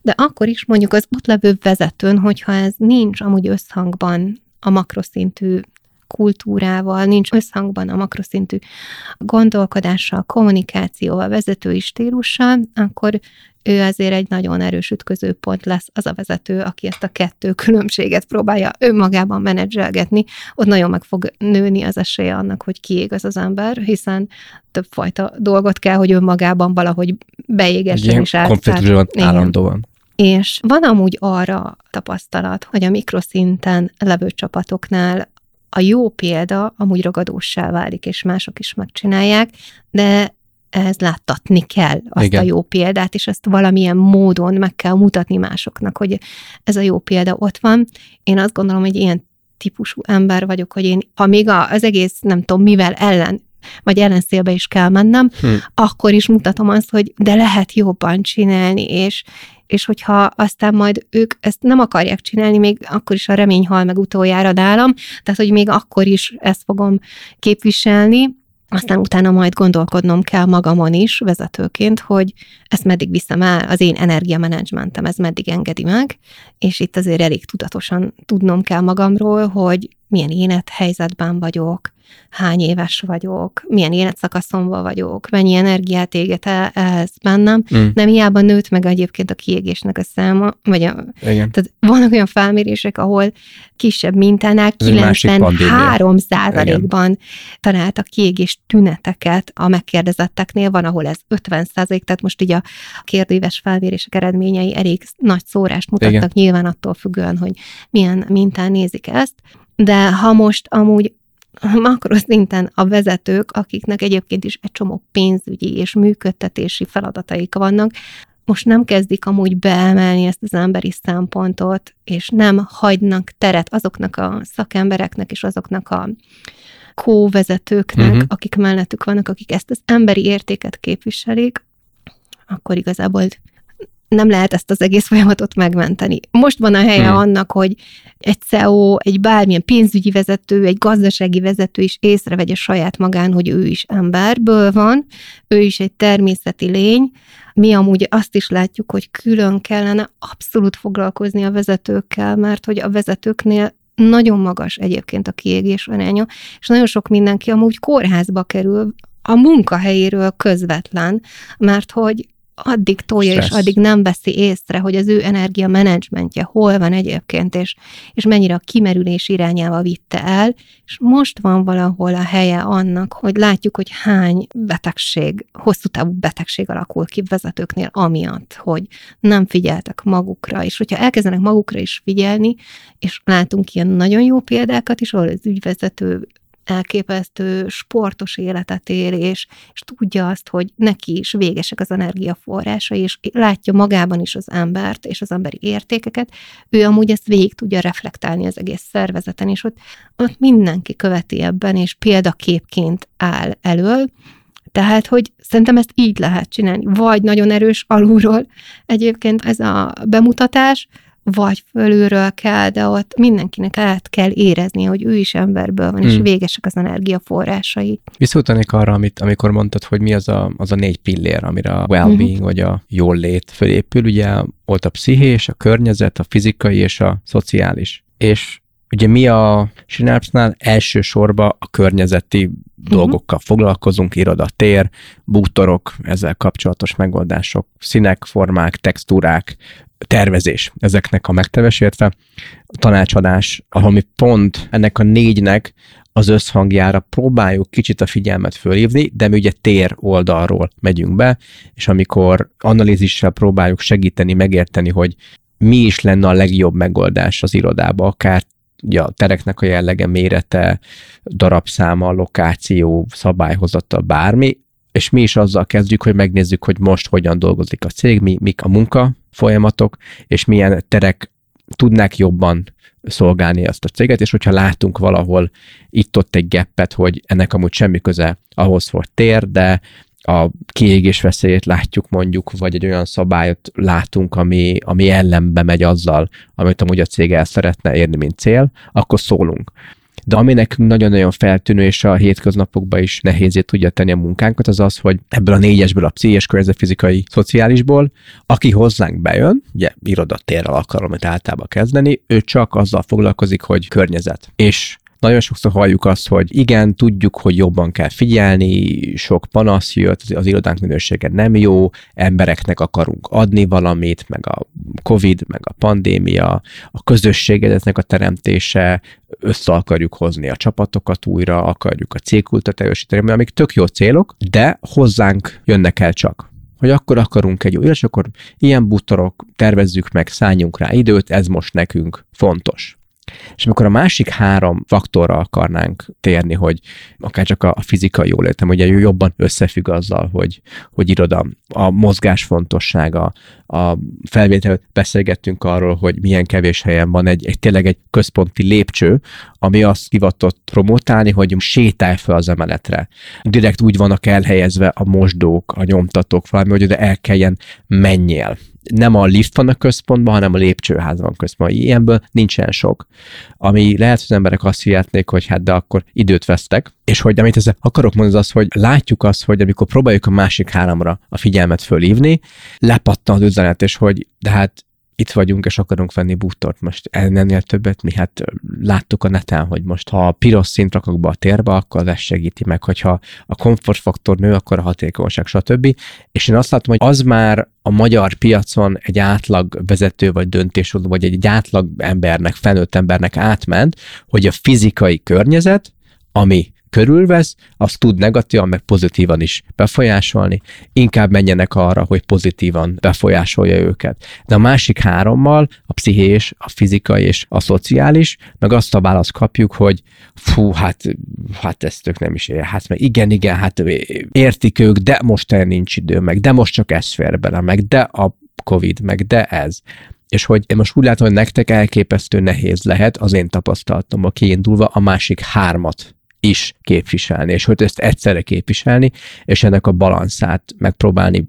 de akkor is mondjuk az ott levő vezetőn, hogyha ez nincs amúgy összhangban a makroszintű kultúrával, nincs összhangban a makroszintű gondolkodással, kommunikációval, vezetői stílussal, akkor ő azért egy nagyon erős ütközőpont lesz az a vezető, aki ezt a kettő különbséget próbálja önmagában menedzselgetni, ott nagyon meg fog nőni az esélye annak, hogy kiég az az ember, hiszen többfajta dolgot kell, hogy önmagában valahogy beégessen és át- konfliktus át- van igen. állandóan. És van amúgy arra tapasztalat, hogy a mikroszinten levő csapatoknál a jó példa amúgy ragadóssá válik, és mások is megcsinálják, de ehhez láttatni kell azt Igen. a jó példát, és ezt valamilyen módon meg kell mutatni másoknak, hogy ez a jó példa ott van. Én azt gondolom, hogy ilyen típusú ember vagyok, hogy én, ha még az egész, nem tudom, mivel ellen vagy ellenszélbe is kell mennem, Hm. akkor is mutatom azt, hogy de lehet jobban csinálni, és, és hogyha aztán majd ők ezt nem akarják csinálni, még akkor is a remény hal meg utoljára nálam, tehát hogy még akkor is ezt fogom képviselni, aztán utána majd gondolkodnom kell magamon is vezetőként, hogy ezt meddig viszem el, az én energiamenedzsmentem, ez meddig engedi meg, és itt azért elég tudatosan tudnom kell magamról, hogy milyen élethelyzetben vagyok, hány éves vagyok, milyen életszakaszomban vagyok, mennyi energiát éget el ez bennem. Mm. Nem hiába nőtt meg egyébként a kiégésnek a száma, vagy a, Igen. tehát vannak olyan felmérések, ahol kisebb mintánál Ez egy másik pandémia. 93 százalékban találtak kiégés tüneteket a megkérdezetteknél, van, ahol ez 50 százalék, tehát most így a kérdéves felmérések eredményei elég nagy szórást mutattak, Igen. nyilván attól függően, hogy milyen mintán nézik ezt, de ha most amúgy makroszinten a vezetők, akiknek egyébként is egy csomó pénzügyi és működtetési feladataik vannak, most nem kezdik amúgy beemelni ezt az emberi szempontot, és nem hagynak teret azoknak a szakembereknek és azoknak a kóvezetőknek, uh-huh. akik mellettük vannak, akik ezt az emberi értéket képviselik, akkor igazából nem lehet ezt az egész folyamatot megmenteni. Most van a helye Hmm. annak, hogy egy CEO, egy bármilyen pénzügyi vezető, egy gazdasági vezető is észrevegye saját magán, hogy ő is emberből van, ő is egy természeti lény. Mi amúgy azt is látjuk, hogy külön kellene abszolút foglalkozni a vezetőkkel, mert hogy a vezetőknél nagyon magas egyébként a kiégés aránya, és nagyon sok mindenki amúgy kórházba kerül a munkahelyéről közvetlen, mert hogy addig tolja, Stressz. és addig nem veszi észre, hogy az ő energia menedzsmentje hol van egyébként, és, és mennyire a kimerülés irányába vitte el, és most van valahol a helye annak, hogy látjuk, hogy hány betegség, hosszú távú betegség alakul ki vezetőknél amiatt, hogy nem figyeltek magukra, és hogyha elkezdenek magukra is figyelni, és látunk ilyen nagyon jó példákat is, ahol az ügyvezető elképesztő sportos életet él, és, és tudja azt, hogy neki is végesek az energiaforrásai, és látja magában is az embert és az emberi értékeket, ő amúgy ezt végig tudja reflektálni az egész szervezeten, és ott, ott mindenki követi ebben, és példaképként áll elől, tehát, hogy szerintem ezt így lehet csinálni. Vagy nagyon erős alulról. Egyébként ez a bemutatás, vagy fölülről kell, de ott mindenkinek át kell érezni, hogy ő is emberből van, hmm. és végesek az energiaforrásai. Visszautanék arra, amit, amikor mondtad, hogy mi az a, az a négy pillér, amire a well-being, uh-huh. vagy a jól lét fölépül, ugye ott a pszichés, a környezet, a fizikai és a szociális. És ugye mi a Synapse-nál elsősorban a környezeti uh-huh. dolgokkal foglalkozunk, irodatér, bútorok, ezzel kapcsolatos megoldások, színek, formák, textúrák, tervezés ezeknek a megtevesértve, tanácsadás, ahol mi pont ennek a négynek az összhangjára próbáljuk kicsit a figyelmet fölhívni, de mi ugye tér oldalról megyünk be, és amikor analízissel próbáljuk segíteni, megérteni, hogy mi is lenne a legjobb megoldás az irodába, akár ugye a tereknek a jellege, mérete, darabszáma, lokáció, szabályhozata, bármi, és mi is azzal kezdjük, hogy megnézzük, hogy most hogyan dolgozik a cég, mi, mik a munka folyamatok, és milyen terek tudnák jobban szolgálni azt a céget, és hogyha látunk valahol itt-ott egy geppet, hogy ennek amúgy semmi köze ahhoz, hogy tér, de a kiégés veszélyét látjuk mondjuk, vagy egy olyan szabályot látunk, ami, ami ellenbe megy azzal, amit amúgy a cég el szeretne érni, mint cél, akkor szólunk. De ami nekünk nagyon-nagyon feltűnő, és a hétköznapokban is nehézé tudja tenni a munkánkat, az az, hogy ebből a négyesből, a pszichés, fizikai, szociálisból, aki hozzánk bejön, ugye irodatérrel akarom amit általában kezdeni, ő csak azzal foglalkozik, hogy környezet. És nagyon sokszor halljuk azt, hogy igen, tudjuk, hogy jobban kell figyelni, sok panasz jött, az irodánk minősége nem jó, embereknek akarunk adni valamit, meg a Covid, meg a pandémia, a közösségedetnek a teremtése, össze akarjuk hozni a csapatokat újra, akarjuk a cégkultat erősíteni, amik tök jó célok, de hozzánk jönnek el csak hogy akkor akarunk egy új, és akkor ilyen butorok, tervezzük meg, szálljunk rá időt, ez most nekünk fontos. És amikor a másik három faktorra akarnánk térni, hogy akár csak a fizikai jólétem, ugye jobban összefügg azzal, hogy, hogy iroda, a mozgás fontossága, a felvétel beszélgettünk arról, hogy milyen kevés helyen van egy, egy tényleg egy központi lépcső, ami azt hivatott promotálni, hogy sétálj fel az emeletre. Direkt úgy vannak elhelyezve a mosdók, a nyomtatók, valami, hogy oda el kelljen menjél nem a lift van a központban, hanem a lépcsőház van központban. Ilyenből nincsen sok. Ami lehet, hogy az emberek azt hihetnék, hogy hát de akkor időt vesztek, és hogy amit ezzel akarok mondani, az hogy látjuk azt, hogy amikor próbáljuk a másik háromra a figyelmet fölhívni, lepattan az üzenet, és hogy de hát itt vagyunk, és akarunk venni bútort. Most ennél többet mi hát láttuk a neten, hogy most ha a piros szint rakok be a térbe, akkor ez segíti meg, hogyha a komfortfaktor nő, akkor a hatékonyság, stb. És én azt látom, hogy az már a magyar piacon egy átlag vezető vagy döntéshozó, vagy egy átlag embernek, felnőtt embernek átment, hogy a fizikai környezet, ami körülvesz, azt tud negatívan, meg pozitívan is befolyásolni, inkább menjenek arra, hogy pozitívan befolyásolja őket. De a másik hárommal, a pszichés, a fizikai és a szociális, meg azt a választ kapjuk, hogy fú, hát, hát ezt ők nem is ér. Hát meg igen, igen, hát értik ők, de most el nincs idő, meg de most csak ez fér bele, meg de a Covid, meg de ez és hogy én most úgy látom, hogy nektek elképesztő nehéz lehet az én tapasztalatommal kiindulva a másik hármat is képviselni, és hogy ezt egyszerre képviselni, és ennek a balanszát megpróbálni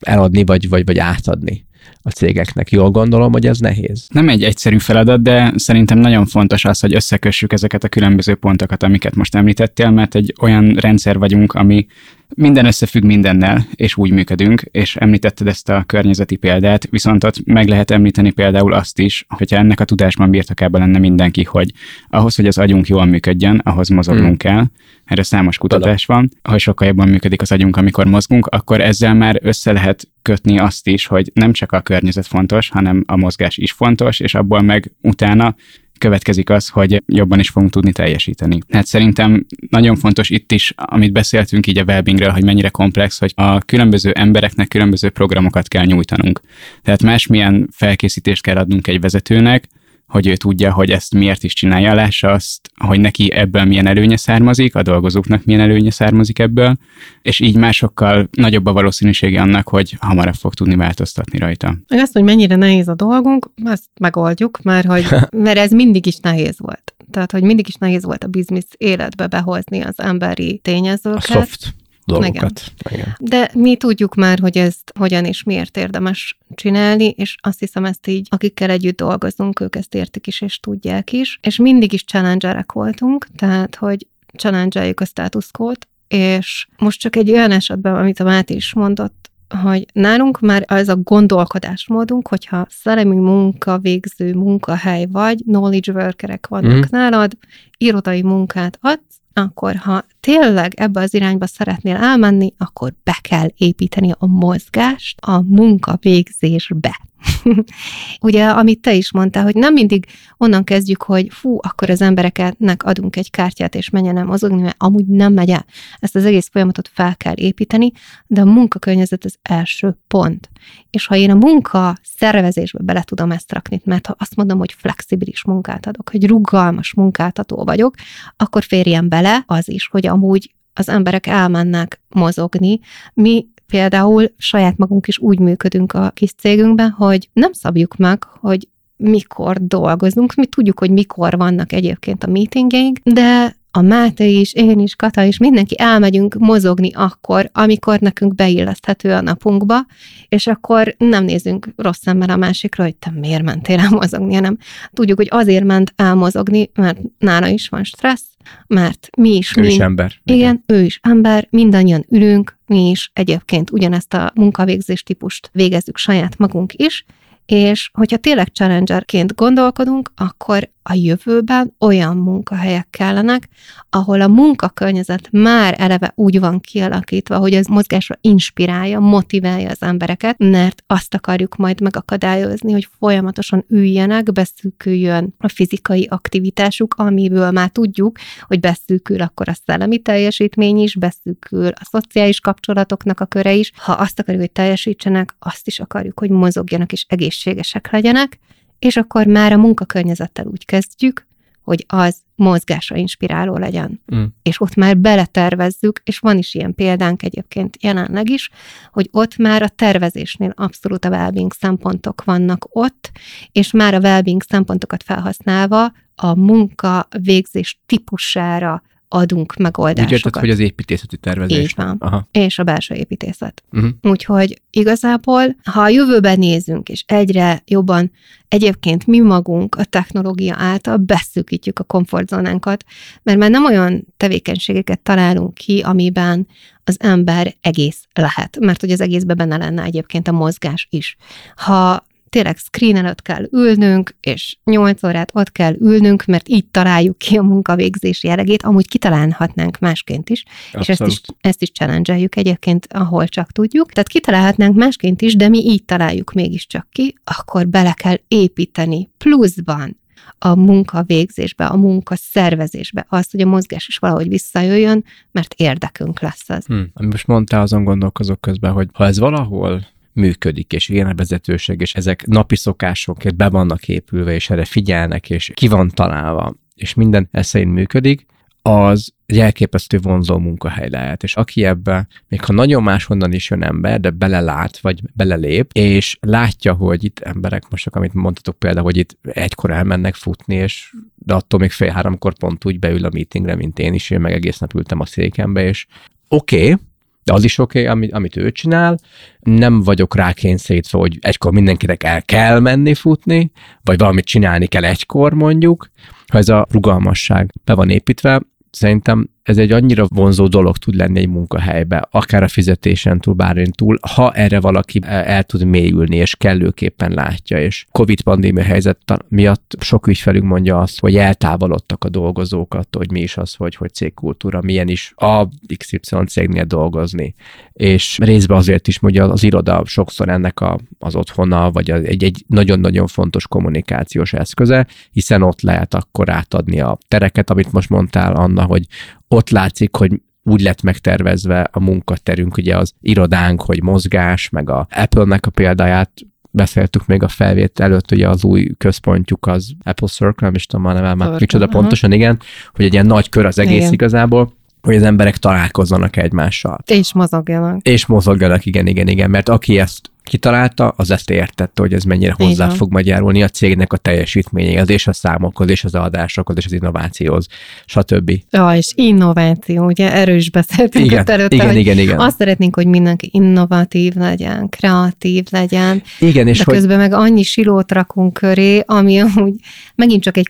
eladni, vagy, vagy, vagy átadni a cégeknek. Jól gondolom, hogy ez nehéz. Nem egy egyszerű feladat, de szerintem nagyon fontos az, hogy összekössük ezeket a különböző pontokat, amiket most említettél, mert egy olyan rendszer vagyunk, ami minden összefügg mindennel, és úgy működünk, és említetted ezt a környezeti példát, viszont ott meg lehet említeni például azt is, hogyha ennek a tudásban birtokában lenne mindenki, hogy ahhoz, hogy az agyunk jól működjön, ahhoz mozognunk hmm. kell, erre számos kutatás van, ha sokkal jobban működik az agyunk, amikor mozgunk, akkor ezzel már össze lehet kötni azt is, hogy nem csak a környezet fontos, hanem a mozgás is fontos, és abból meg utána következik az, hogy jobban is fogunk tudni teljesíteni. Hát szerintem nagyon fontos itt is, amit beszéltünk így a wellbeingről, hogy mennyire komplex, hogy a különböző embereknek különböző programokat kell nyújtanunk. Tehát másmilyen felkészítést kell adnunk egy vezetőnek, hogy ő tudja, hogy ezt miért is csinálja, lássa azt, hogy neki ebből milyen előnye származik, a dolgozóknak milyen előnye származik ebből, és így másokkal nagyobb a valószínűsége annak, hogy hamarabb fog tudni változtatni rajta. Meg azt, hogy mennyire nehéz a dolgunk, azt megoldjuk, mert, hogy, mert ez mindig is nehéz volt. Tehát, hogy mindig is nehéz volt a biznisz életbe behozni az emberi tényezőket. A soft dolgokat. Igen. Igen. De mi tudjuk már, hogy ezt hogyan és miért érdemes csinálni, és azt hiszem ezt így, akikkel együtt dolgozunk, ők ezt értik is, és tudják is. És mindig is challengerek voltunk, tehát, hogy challenge a status quo-t, és most csak egy olyan esetben, amit a Máté is mondott, hogy nálunk már az a gondolkodásmódunk, hogyha szellemi munka végző munkahely vagy, knowledge workerek vannak mm. nálad, irodai munkát adsz, akkor ha tényleg ebbe az irányba szeretnél elmenni, akkor be kell építeni a mozgást a munkavégzésbe. Ugye, amit te is mondtál, hogy nem mindig onnan kezdjük, hogy fú, akkor az embereknek adunk egy kártyát, és menjen el mozogni, mert amúgy nem megy el. Ezt az egész folyamatot fel kell építeni, de a munkakörnyezet az első pont. És ha én a munka szervezésbe bele tudom ezt rakni, mert ha azt mondom, hogy flexibilis munkát adok, hogy rugalmas munkáltató vagyok, akkor férjen bele az is, hogy amúgy az emberek elmennek mozogni. Mi például saját magunk is úgy működünk a kis cégünkben, hogy nem szabjuk meg, hogy mikor dolgozunk, mi tudjuk, hogy mikor vannak egyébként a meetingeink, de a Máté is, én is, Kata is, mindenki elmegyünk mozogni akkor, amikor nekünk beilleszthető a napunkba, és akkor nem nézünk rossz szemmel a másikra, hogy te miért mentél el mozogni, hanem tudjuk, hogy azért ment elmozogni, mert nála is van stressz, mert mi is... Ő mi, is ember. Igen, igen, ő is ember, mindannyian ülünk, mi is egyébként ugyanezt a munkavégzés típust végezzük saját magunk is, és hogyha tényleg challengerként gondolkodunk, akkor a jövőben olyan munkahelyek kellenek, ahol a munkakörnyezet már eleve úgy van kialakítva, hogy az mozgásra inspirálja, motiválja az embereket, mert azt akarjuk majd megakadályozni, hogy folyamatosan üljenek, beszűküljön a fizikai aktivitásuk, amiből már tudjuk, hogy beszűkül akkor a szellemi teljesítmény is, beszűkül a szociális kapcsolatoknak a köre is. Ha azt akarjuk, hogy teljesítsenek, azt is akarjuk, hogy mozogjanak és egészségesek legyenek, és akkor már a munkakörnyezettel úgy kezdjük, hogy az mozgásra inspiráló legyen. Mm. És ott már beletervezzük, és van is ilyen példánk egyébként jelenleg is, hogy ott már a tervezésnél abszolút a wellbeing szempontok vannak ott, és már a wellbeing szempontokat felhasználva a munka végzés típusára adunk megoldásokat. Úgy érted, hogy az építészeti tervezés. Így van. Aha. És a belső építészet. Uh-huh. Úgyhogy igazából, ha a jövőben nézünk, és egyre jobban egyébként mi magunk a technológia által beszűkítjük a komfortzónánkat, mert már nem olyan tevékenységeket találunk ki, amiben az ember egész lehet, mert hogy az egészben benne lenne egyébként a mozgás is. Ha tényleg screen előtt kell ülnünk, és 8 órát ott kell ülnünk, mert így találjuk ki a munkavégzés jellegét, amúgy kitalálhatnánk másként is, Abszolút. és ezt is, ezt is challenge egyébként, ahol csak tudjuk. Tehát kitalálhatnánk másként is, de mi így találjuk mégiscsak ki, akkor bele kell építeni pluszban a munka végzésbe, a munka szervezésbe, azt, hogy a mozgás is valahogy visszajöjjön, mert érdekünk lesz az. Hmm. Most mondtál, azon gondolkozok közben, hogy ha ez valahol működik, és ilyen a vezetőség, és ezek napi szokásokért be vannak épülve, és erre figyelnek, és ki van találva, és minden ez szerint működik, az egy elképesztő vonzó munkahely lehet, és aki ebbe, még ha nagyon máshonnan is jön ember, de belelát, vagy belelép, és látja, hogy itt emberek, most amit mondtatok például, hogy itt egykor elmennek futni, és de attól még fél háromkor pont úgy beül a meetingre, mint én is, én meg egész nap ültem a székembe, és oké, okay, de az is oké, okay, amit, amit ő csinál. Nem vagyok rá kényszerítve, hogy egykor mindenkinek el kell menni futni, vagy valamit csinálni kell egykor mondjuk. Ha ez a rugalmasság be van építve, szerintem ez egy annyira vonzó dolog tud lenni egy munkahelybe, akár a fizetésen túl, bármint túl, ha erre valaki el tud mélyülni, és kellőképpen látja, és Covid pandémia helyzet miatt sok ügyfelünk mondja azt, hogy eltávolodtak a dolgozók attól, hogy mi is az, hogy, hogy cégkultúra, milyen is a XY cégnél dolgozni. És részben azért is mondja az iroda sokszor ennek a, az otthona, vagy egy, egy nagyon-nagyon fontos kommunikációs eszköze, hiszen ott lehet akkor átadni a tereket, amit most mondtál, Anna, hogy ott látszik, hogy úgy lett megtervezve a munkaterünk, ugye az irodánk, hogy mozgás, meg a Apple-nek a példáját beszéltük még a felvét előtt, ugye az új központjuk az Apple Circle, nem is tudom a neve, már micsoda pontosan, igen, hogy egy ilyen nagy kör az egész igen. igazából, hogy az emberek találkozzanak egymással. És mozogjanak. És mozogjanak, igen, igen, igen, mert aki ezt kitalálta, az ezt értette, hogy ez mennyire hozzá fog majd járulni a cégnek a teljesítményéhez, és a számokhoz, és az adásokhoz, és az innovációhoz, stb. Ja, és innováció, ugye erről is beszéltünk igen, itt előtte, igen, igen, igen. azt szeretnénk, hogy mindenki innovatív legyen, kreatív legyen, igen, és de hogy... közben meg annyi silót rakunk köré, ami amúgy megint csak egy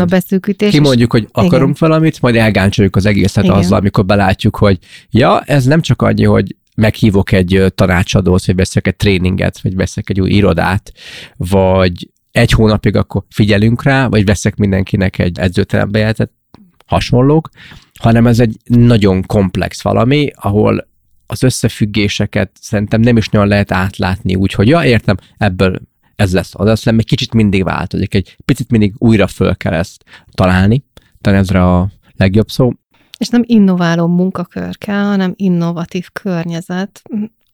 a beszűkítés. Ki mondjuk, hogy akarunk igen. valamit, majd elgáncsoljuk az egészet igen. azzal, amikor belátjuk, hogy ja, ez nem csak annyi, hogy meghívok egy tanácsadót, vagy veszek egy tréninget, vagy veszek egy új irodát, vagy egy hónapig akkor figyelünk rá, vagy veszek mindenkinek egy edzőterembe jelzett, hasonlók, hanem ez egy nagyon komplex valami, ahol az összefüggéseket szerintem nem is nagyon lehet átlátni, úgyhogy ja, értem, ebből ez lesz, az lesz, egy kicsit mindig változik, egy picit mindig újra föl kell ezt találni, talán ezre a legjobb szó, és nem innováló munkakör kell, hanem innovatív környezet,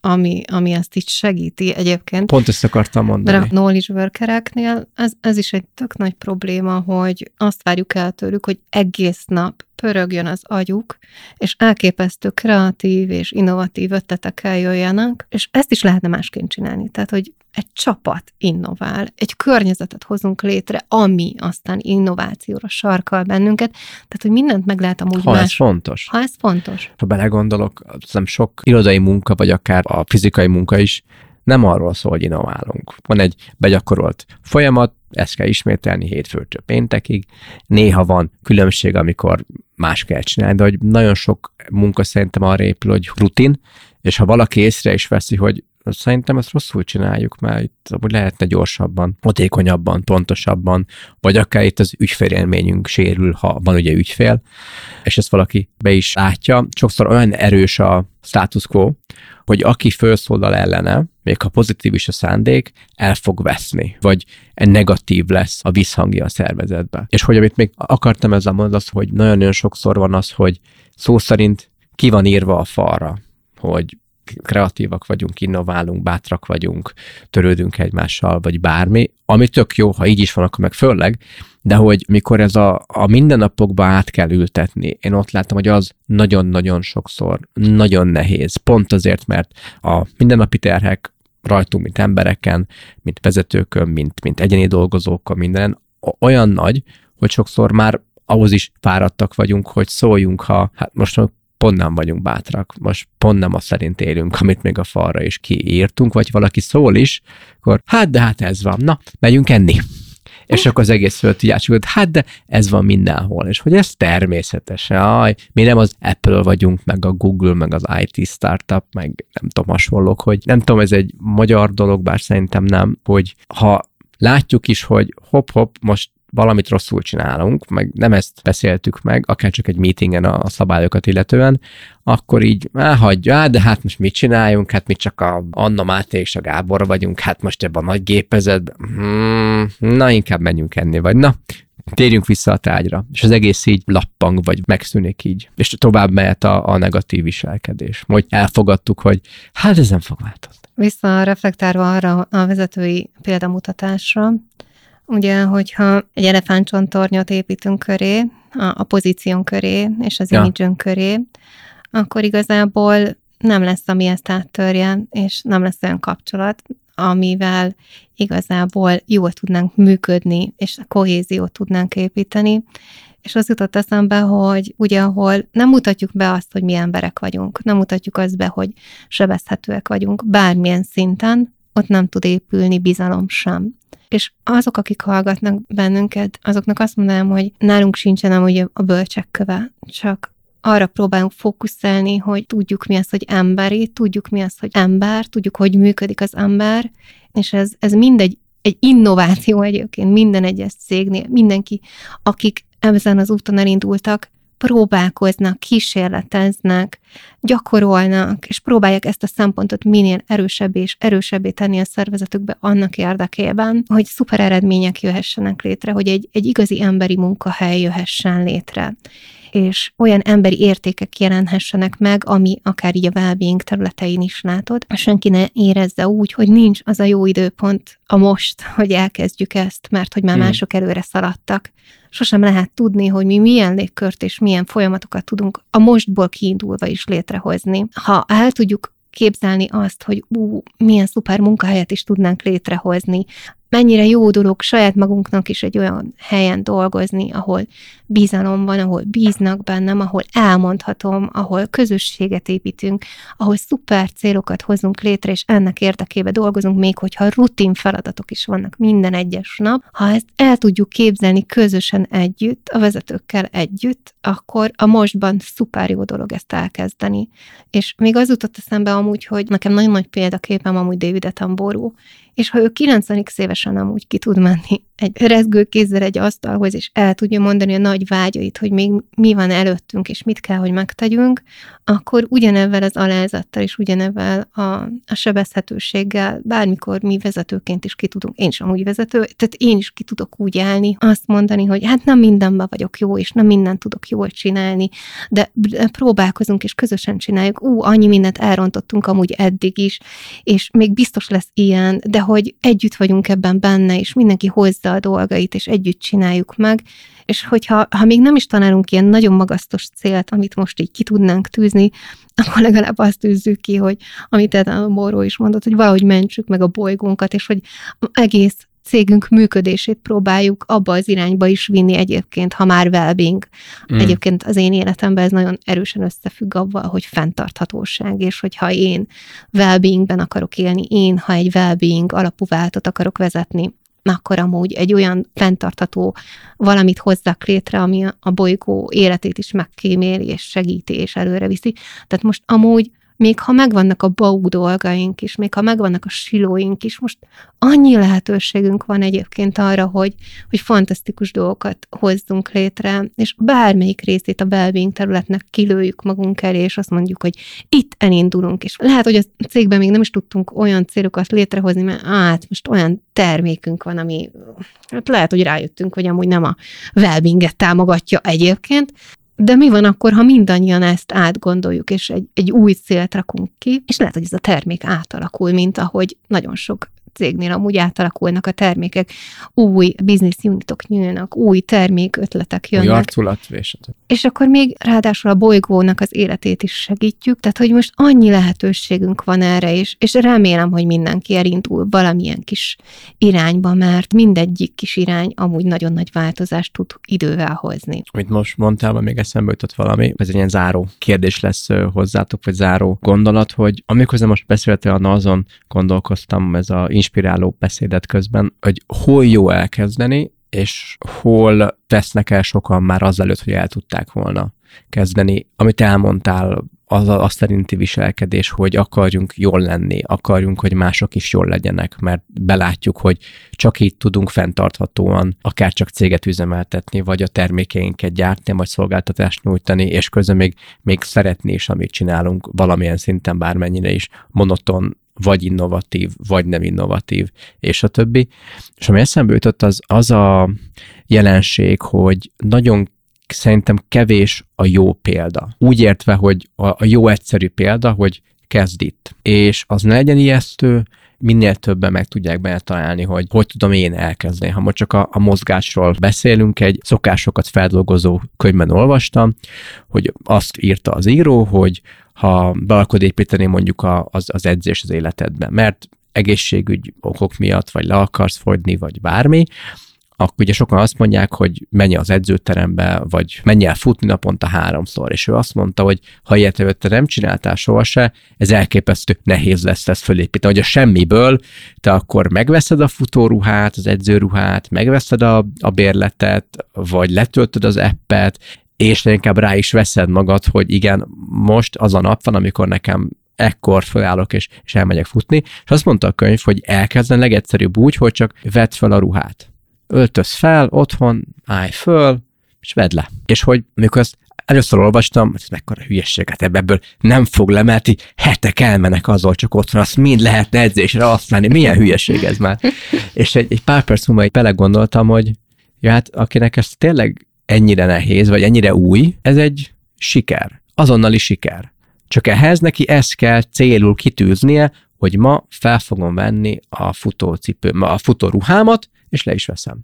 ami, ami ezt így segíti egyébként. Pont ezt akartam mondani. Mert a knowledge workereknél ez, ez is egy tök nagy probléma, hogy azt várjuk el tőlük, hogy egész nap pörögjön az agyuk, és elképesztő kreatív és innovatív ötletekkel jöjjenek, és ezt is lehetne másként csinálni. Tehát, hogy egy csapat innovál, egy környezetet hozunk létre, ami aztán innovációra sarkal bennünket, tehát, hogy mindent meg lehet amúgy ha más. ez fontos. Ha ez fontos. Ha belegondolok, nem sok irodai munka, vagy akár a fizikai munka is nem arról szól, hogy innoválunk. Van egy begyakorolt folyamat, ezt kell ismételni hétfőtől péntekig. Néha van különbség, amikor más kell csinálni, de hogy nagyon sok munka szerintem arra épül, hogy rutin, és ha valaki észre is veszi, hogy szerintem ezt rosszul csináljuk, mert itt hogy lehetne gyorsabban, hatékonyabban, pontosabban, vagy akár itt az ügyfélélményünk sérül, ha van ugye ügyfél, és ezt valaki be is látja. Sokszor olyan erős a status quo, hogy aki felszólal ellene, még ha pozitív is a szándék, el fog veszni, vagy negatív lesz a visszhangja a szervezetbe. És hogy amit még akartam ezzel mondani, az, hogy nagyon-nagyon sokszor van az, hogy szó szerint ki van írva a falra, hogy kreatívak vagyunk, innoválunk, bátrak vagyunk, törődünk egymással, vagy bármi, ami tök jó, ha így is van, akkor meg fölleg, de hogy mikor ez a, a mindennapokba át kell ültetni, én ott láttam, hogy az nagyon-nagyon sokszor nagyon nehéz, pont azért, mert a mindennapi terhek rajtunk, mint embereken, mint vezetőkön, mint, mint egyéni dolgozókon, minden olyan nagy, hogy sokszor már ahhoz is fáradtak vagyunk, hogy szóljunk, ha hát most pont nem vagyunk bátrak, most pont nem a szerint élünk, amit még a falra is kiírtunk, vagy valaki szól is, akkor hát de hát ez van, na, megyünk enni. És akkor az egész föl hogy hát de ez van mindenhol, és hogy ez természetes. Aj, mi nem az Apple vagyunk, meg a Google, meg az IT startup, meg nem tudom, hasonlók, hogy nem tudom, ez egy magyar dolog, bár szerintem nem, hogy ha látjuk is, hogy hop-hop, most valamit rosszul csinálunk, meg nem ezt beszéltük meg, akár csak egy meetingen a, szabályokat illetően, akkor így hagyja, á, de hát most mit csináljunk, hát mi csak a Anna Máté és a Gábor vagyunk, hát most ebben a nagy gépezetben, hmm, na inkább menjünk enni, vagy na, térjünk vissza a tárgyra, és az egész így lappang, vagy megszűnik így, és tovább mehet a, a negatív viselkedés. Hogy elfogadtuk, hogy hát ez nem fog változni. Visszareflektálva arra a vezetői példamutatásra, Ugye, hogyha egy elefántcsontornyot építünk köré, a, a pozíción köré és az ja. imidzsön köré, akkor igazából nem lesz, ami ezt áttörje, és nem lesz olyan kapcsolat, amivel igazából jól tudnánk működni, és a kohéziót tudnánk építeni. És az jutott eszembe, hogy ugye, ahol nem mutatjuk be azt, hogy mi emberek vagyunk, nem mutatjuk azt be, hogy sebezhetőek vagyunk bármilyen szinten, ott nem tud épülni bizalom sem. És azok, akik hallgatnak bennünket, azoknak azt mondanám, hogy nálunk sincsen amúgy a bölcsek köve, csak arra próbálunk fókuszálni, hogy tudjuk mi az, hogy emberi, tudjuk mi az, hogy ember, tudjuk, hogy működik az ember, és ez, ez mindegy, egy innováció egyébként minden egyes cégnél, mindenki, akik ezen az úton elindultak, próbálkoznak, kísérleteznek, gyakorolnak, és próbálják ezt a szempontot minél erősebbé és erősebbé tenni a szervezetükbe annak érdekében, hogy szuper eredmények jöhessenek létre, hogy egy, egy igazi emberi munkahely jöhessen létre és olyan emberi értékek jelenhessenek meg, ami akár így a well területein is látod. Senki ne érezze úgy, hogy nincs az a jó időpont a most, hogy elkezdjük ezt, mert hogy már hmm. mások előre szaladtak. Sosem lehet tudni, hogy mi milyen légkört és milyen folyamatokat tudunk a mostból kiindulva is létrehozni. Ha el tudjuk képzelni azt, hogy ú, milyen szuper munkahelyet is tudnánk létrehozni, mennyire jó dolog saját magunknak is egy olyan helyen dolgozni, ahol bizalom van, ahol bíznak bennem, ahol elmondhatom, ahol közösséget építünk, ahol szuper célokat hozunk létre, és ennek érdekében dolgozunk, még hogyha rutin feladatok is vannak minden egyes nap. Ha ezt el tudjuk képzelni közösen együtt, a vezetőkkel együtt, akkor a mostban szuper jó dolog ezt elkezdeni. És még az jutott eszembe amúgy, hogy nekem nagyon nagy példaképem amúgy David Attenborough, és ha ő 90 évesen amúgy ki tud menni egy rezgő kézzel egy asztalhoz, és el tudja mondani a nagy vágyait, hogy még mi van előttünk, és mit kell, hogy megtegyünk, akkor ugyanebben az alázattal, és ugyanebben a, a sebezhetőséggel bármikor mi vezetőként is ki tudunk, én is amúgy vezető, tehát én is ki tudok úgy állni, azt mondani, hogy hát nem mindenben vagyok jó, és nem mindent tudok jól csinálni, de próbálkozunk, és közösen csináljuk. Ú, annyi mindent elrontottunk amúgy eddig is, és még biztos lesz ilyen, de hogy együtt vagyunk ebben benne, és mindenki hozza a dolgait, és együtt csináljuk meg, és hogyha ha még nem is tanálunk ilyen nagyon magasztos célt, amit most így ki tudnánk tűzni, akkor legalább azt tűzzük ki, hogy amit a Moró is mondott, hogy valahogy mentsük meg a bolygónkat, és hogy egész cégünk működését próbáljuk abba az irányba is vinni egyébként, ha már well-being. Mm. Egyébként az én életemben ez nagyon erősen összefügg avval, hogy fenntarthatóság, és hogyha én well-beingben akarok élni, én, ha egy well-being alapú váltot akarok vezetni, akkor amúgy egy olyan fenntartható valamit hozzak létre, ami a bolygó életét is megkíméli, és segíti, és előre viszi. Tehát most amúgy még ha megvannak a bau dolgaink is, még ha megvannak a silóink is, most annyi lehetőségünk van egyébként arra, hogy, hogy fantasztikus dolgokat hozzunk létre, és bármelyik részét a belving területnek kilőjük magunk elé, és azt mondjuk, hogy itt elindulunk, és lehet, hogy a cégben még nem is tudtunk olyan célokat létrehozni, mert át most olyan termékünk van, ami hát lehet, hogy rájöttünk, hogy amúgy nem a wellbinget támogatja egyébként, de mi van akkor, ha mindannyian ezt átgondoljuk, és egy, egy új célt rakunk ki, és lehet, hogy ez a termék átalakul, mint ahogy nagyon sok cégnél amúgy átalakulnak a termékek, új business unitok nyílnak, új termék ötletek jönnek. Új arculat, és akkor még ráadásul a bolygónak az életét is segítjük, tehát hogy most annyi lehetőségünk van erre, és, és remélem, hogy mindenki elindul valamilyen kis irányba, mert mindegyik kis irány amúgy nagyon nagy változást tud idővel hozni. Amit most mondtál, még eszembe jutott valami, ez egy ilyen záró kérdés lesz hozzátok, vagy záró gondolat, hogy amikor most beszéltél, azon gondolkoztam, ez a inspiráló beszédet közben, hogy hol jó elkezdeni, és hol tesznek el sokan már azelőtt, hogy el tudták volna kezdeni. Amit elmondtál, az a, a szerinti viselkedés, hogy akarjunk jól lenni, akarjunk, hogy mások is jól legyenek, mert belátjuk, hogy csak így tudunk fenntarthatóan akár csak céget üzemeltetni, vagy a termékeinket gyártni, vagy szolgáltatást nyújtani, és közben még, még szeretni is, amit csinálunk, valamilyen szinten bármennyire is monoton vagy innovatív, vagy nem innovatív, és a többi. És ami eszembe jutott, az az a jelenség, hogy nagyon szerintem kevés a jó példa. Úgy értve, hogy a, a jó egyszerű példa, hogy kezd itt. És az ne legyen ijesztő, minél többen meg tudják benne találni, hogy hogy tudom én elkezdeni. Ha most csak a, a mozgásról beszélünk, egy szokásokat feldolgozó könyvben olvastam, hogy azt írta az író, hogy ha be akarod építeni mondjuk a, az, az edzés az életedbe, mert egészségügy okok miatt, vagy le akarsz fogyni, vagy bármi, akkor ugye sokan azt mondják, hogy menj az edzőterembe, vagy menj el futni naponta háromszor, és ő azt mondta, hogy ha ilyet előtte nem csináltál soha se, ez elképesztő nehéz lesz ezt fölépíteni, hogy a semmiből te akkor megveszed a futóruhát, az edzőruhát, megveszed a, a bérletet, vagy letöltöd az appet, és inkább rá is veszed magad, hogy igen, most az a nap van, amikor nekem ekkor felállok, és, és elmegyek futni, és azt mondta a könyv, hogy elkezden legegyszerűbb úgy, hogy csak vedd fel a ruhát. Öltöz fel, otthon, állj föl, és vedd le. És hogy amikor ezt először olvastam, ez mekkora hülyeség, hát ebből nem fog le, mert így hetek elmenek azzal csak otthon, azt mind lehetne edzésre használni. Milyen hülyeség ez már. És egy, egy pár perc múlva belegondoltam, hogy ja, hát akinek ez tényleg ennyire nehéz, vagy ennyire új, ez egy siker. Azonnali siker. Csak ehhez neki ezt kell célul kitűznie, hogy ma fel fogom venni a futócipő, a futóruhámat, és le is veszem.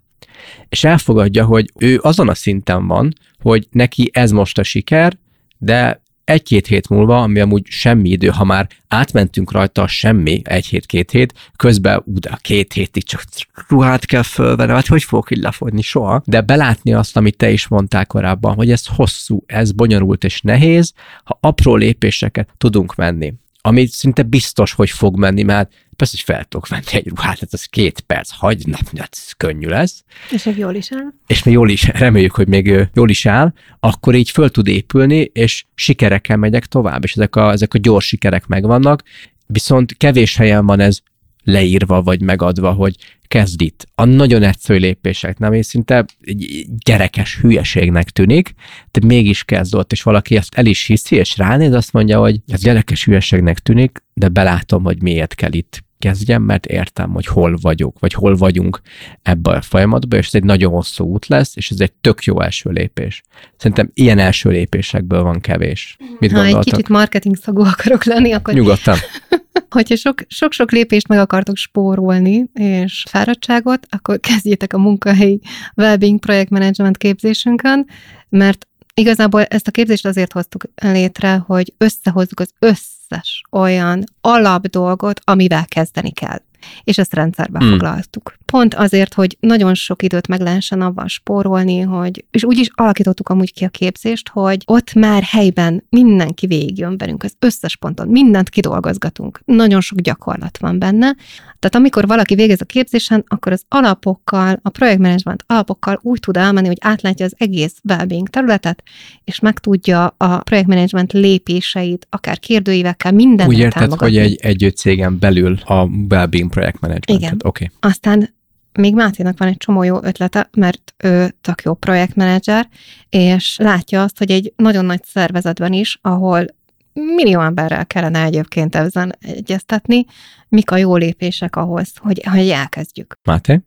És elfogadja, hogy ő azon a szinten van, hogy neki ez most a siker, de egy-két hét múlva, ami amúgy semmi idő, ha már átmentünk rajta, semmi, egy hét, közben ú, a két hétig csak ruhát kell fölvenni, hát hogy fogok így lefogyni? Soha. De belátni azt, amit te is mondtál korábban, hogy ez hosszú, ez bonyolult és nehéz, ha apró lépéseket tudunk menni ami szinte biztos, hogy fog menni, mert persze, hogy fel tudok venni egy ruhát, hát az két perc, hagy, na, ez könnyű lesz. És még jól is áll. És még jól is, reméljük, hogy még jól is áll, akkor így föl tud épülni, és sikerekkel megyek tovább, és ezek a, ezek a gyors sikerek megvannak, viszont kevés helyen van ez leírva vagy megadva, hogy kezd itt. A nagyon egyszerű lépések, nem? És szinte egy gyerekes hülyeségnek tűnik, de mégis kezd ott, és valaki ezt el is hiszi, és ránéz, azt mondja, hogy ez gyerekes hülyeségnek tűnik, de belátom, hogy miért kell itt kezdjem, mert értem, hogy hol vagyok, vagy hol vagyunk ebbe a folyamatban, és ez egy nagyon hosszú út lesz, és ez egy tök jó első lépés. Szerintem ilyen első lépésekből van kevés. Mit ha gondoltak? egy kicsit marketing szagú akarok lenni, akkor Nyugodtan. hogyha sok, sok-sok lépést meg akartok spórolni, és fáradtságot, akkor kezdjétek a munkahelyi wellbeing projektmenedzsment képzésünkön, mert Igazából ezt a képzést azért hoztuk létre, hogy összehozzuk az összes olyan alapdolgot, amivel kezdeni kell és ezt rendszerbe hmm. foglaltuk. Pont azért, hogy nagyon sok időt meg lehessen avval spórolni, hogy, és úgy is alakítottuk amúgy ki a képzést, hogy ott már helyben mindenki végigjön velünk, az összes ponton, mindent kidolgozgatunk. Nagyon sok gyakorlat van benne. Tehát amikor valaki végez a képzésen, akkor az alapokkal, a projektmenedzsment alapokkal úgy tud elmenni, hogy átlátja az egész wellbeing területet, és meg tudja a projektmenedzsment lépéseit, akár kérdőívekkel, minden Úgy érted, hogy egy, egy cégen belül a wellbeing projektmenedzsment. Igen. Oké. Okay. Aztán még Máténak van egy csomó jó ötlete, mert ő tök jó projektmenedzser, és látja azt, hogy egy nagyon nagy szervezetben is, ahol millió emberrel kellene egyébként ezen egyeztetni, mik a jó lépések ahhoz, hogy, hogy elkezdjük. Máté?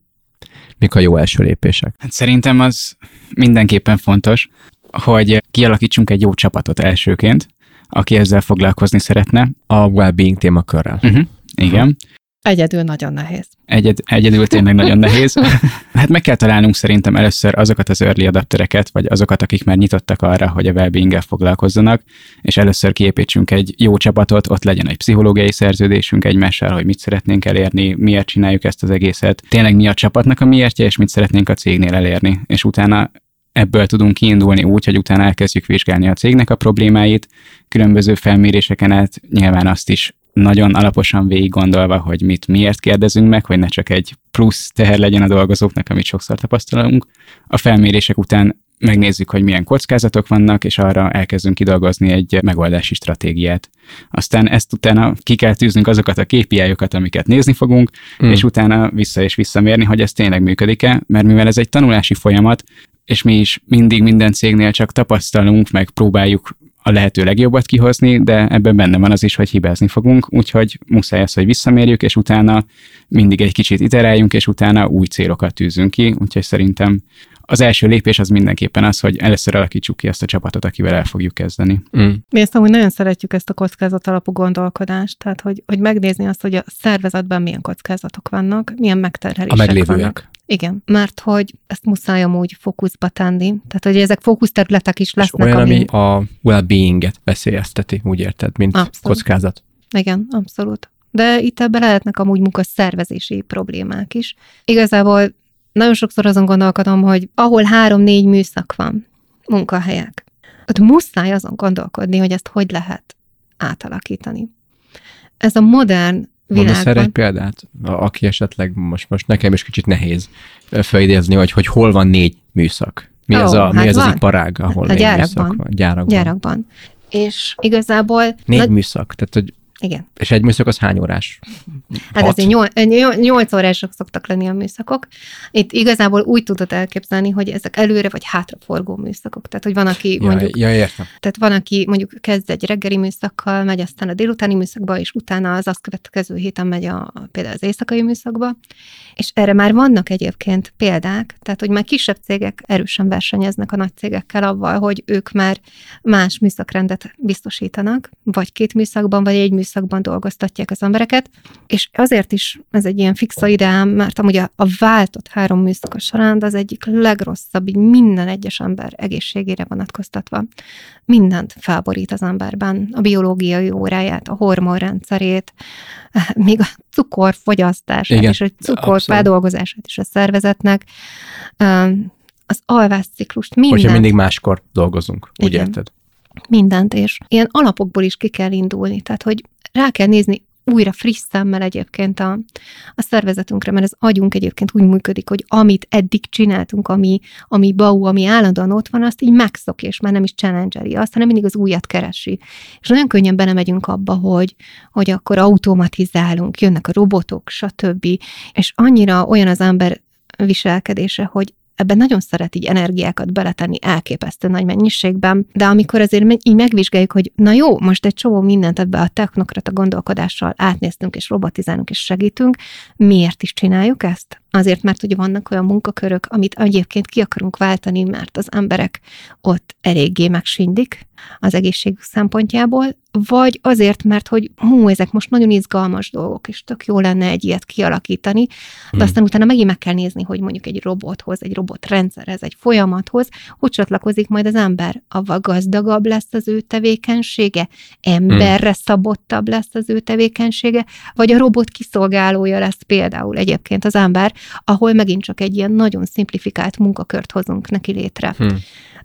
Mik a jó első lépések? Hát szerintem az mindenképpen fontos, hogy kialakítsunk egy jó csapatot elsőként, aki ezzel foglalkozni szeretne. A well-being témakörrel. Uh-huh. Igen. Egyedül nagyon nehéz. Egyed, egyedül tényleg nagyon nehéz. Hát meg kell találnunk szerintem először azokat az early adaptereket, vagy azokat, akik már nyitottak arra, hogy a wellbeing foglalkozzanak, és először kiépítsünk egy jó csapatot, ott legyen egy pszichológiai szerződésünk egymással, hogy mit szeretnénk elérni, miért csináljuk ezt az egészet, tényleg mi a csapatnak a miértje, és mit szeretnénk a cégnél elérni. És utána ebből tudunk kiindulni úgy, hogy utána elkezdjük vizsgálni a cégnek a problémáit, különböző felméréseken át nyilván azt is nagyon alaposan végig gondolva, hogy mit miért kérdezünk meg, hogy ne csak egy plusz teher legyen a dolgozóknak, amit sokszor tapasztalunk. A felmérések után megnézzük, hogy milyen kockázatok vannak, és arra elkezdünk kidolgozni egy megoldási stratégiát. Aztán ezt utána ki kell tűznünk azokat a kpi amiket nézni fogunk, mm. és utána vissza és visszamérni, hogy ez tényleg működik-e, mert mivel ez egy tanulási folyamat, és mi is mindig minden cégnél csak tapasztalunk, meg próbáljuk a lehető legjobbat kihozni, de ebben benne van az is, hogy hibázni fogunk, úgyhogy muszáj az, hogy visszamérjük, és utána mindig egy kicsit iteráljunk, és utána új célokat tűzünk ki, úgyhogy szerintem az első lépés az mindenképpen az, hogy először alakítsuk ki azt a csapatot, akivel el fogjuk kezdeni. Mm. Mi ezt amúgy nagyon szeretjük ezt a kockázat alapú gondolkodást, tehát hogy, hogy megnézni azt, hogy a szervezetben milyen kockázatok vannak, milyen megterhelések a meglévőek. vannak. Igen, mert hogy ezt muszáj amúgy fókuszba tenni. Tehát, hogy ezek fókuszterületek is lesznek. És olyan, ami, ami a well-being-et veszélyezteti, úgy érted, mint abszolút. kockázat. Igen, abszolút. De itt ebbe lehetnek amúgy munkaszervezési problémák is. Igazából nagyon sokszor azon gondolkodom, hogy ahol három-négy műszak van, munkahelyek, ott muszáj azon gondolkodni, hogy ezt hogy lehet átalakítani. Ez a modern világban... Mondasz erre egy példát, aki esetleg most, most nekem is kicsit nehéz felidézni, hogy, hogy hol van négy műszak. Mi Ó, ez, a, mi hát ez az iparág, ahol A négy gyárakban. műszak van? Gyárakban. gyárakban. És igazából... Négy nagy- műszak, tehát hogy, Igen. és egy műszak az hány órás? Hát Hat? azért 8 órások szoktak lenni a műszakok. Itt igazából úgy tudod elképzelni, hogy ezek előre vagy hátraforgó műszakok. Tehát, hogy van, aki Ja, mondjuk ja, értem. Tehát van, aki mondjuk kezd egy reggeli műszakkal, megy aztán a délutáni műszakba, és utána az azt következő héten megy a, például az éjszakai műszakba. És erre már vannak egyébként példák, tehát hogy már kisebb cégek erősen versenyeznek a nagy cégekkel avval, hogy ők már más műszakrendet biztosítanak, vagy két műszakban, vagy egy műszakban dolgoztatják az embereket. És azért is ez egy ilyen fixa ideám, mert amúgy a, a váltott három műszakos során az egyik legrosszabb, így minden egyes ember egészségére vonatkoztatva mindent felborít az emberben, a biológiai óráját, a hormonrendszerét, még a cukorfogyasztását Igen, és a cukor abszolút. feldolgozását is a szervezetnek, az alvásciklust, mindent, Hogyha mindig máskor dolgozunk, úgy Igen. érted? Mindent, és ilyen alapokból is ki kell indulni, tehát hogy rá kell nézni újra friss szemmel egyébként a, a szervezetünkre, mert az agyunk egyébként úgy működik, hogy amit eddig csináltunk, ami, ami bau, ami állandóan ott van, azt így megszok, és már nem is challenge azt, hanem mindig az újat keresi. És nagyon könnyen belemegyünk abba, hogy, hogy akkor automatizálunk, jönnek a robotok, stb. És annyira olyan az ember viselkedése, hogy ebben nagyon szeret így energiákat beletenni elképesztő nagy mennyiségben, de amikor azért így megvizsgáljuk, hogy na jó, most egy csomó mindent ebbe a technokrata gondolkodással átnéztünk és robotizálunk és segítünk, miért is csináljuk ezt? Azért, mert ugye vannak olyan munkakörök, amit egyébként ki akarunk váltani, mert az emberek ott eléggé megsindik az egészségük szempontjából, vagy azért, mert hogy hú, ezek most nagyon izgalmas dolgok, és tök jó lenne egy ilyet kialakítani, de Hmm. aztán utána megint meg kell nézni, hogy mondjuk egy robothoz, egy robotrendszerhez, egy folyamathoz, hogy csatlakozik majd az ember. Avval gazdagabb lesz az ő tevékenysége, emberre szabottabb lesz az ő tevékenysége, vagy a robot kiszolgálója lesz például egyébként az ember, ahol megint csak egy ilyen nagyon szimplifikált munkakört hozunk neki létre. Hm.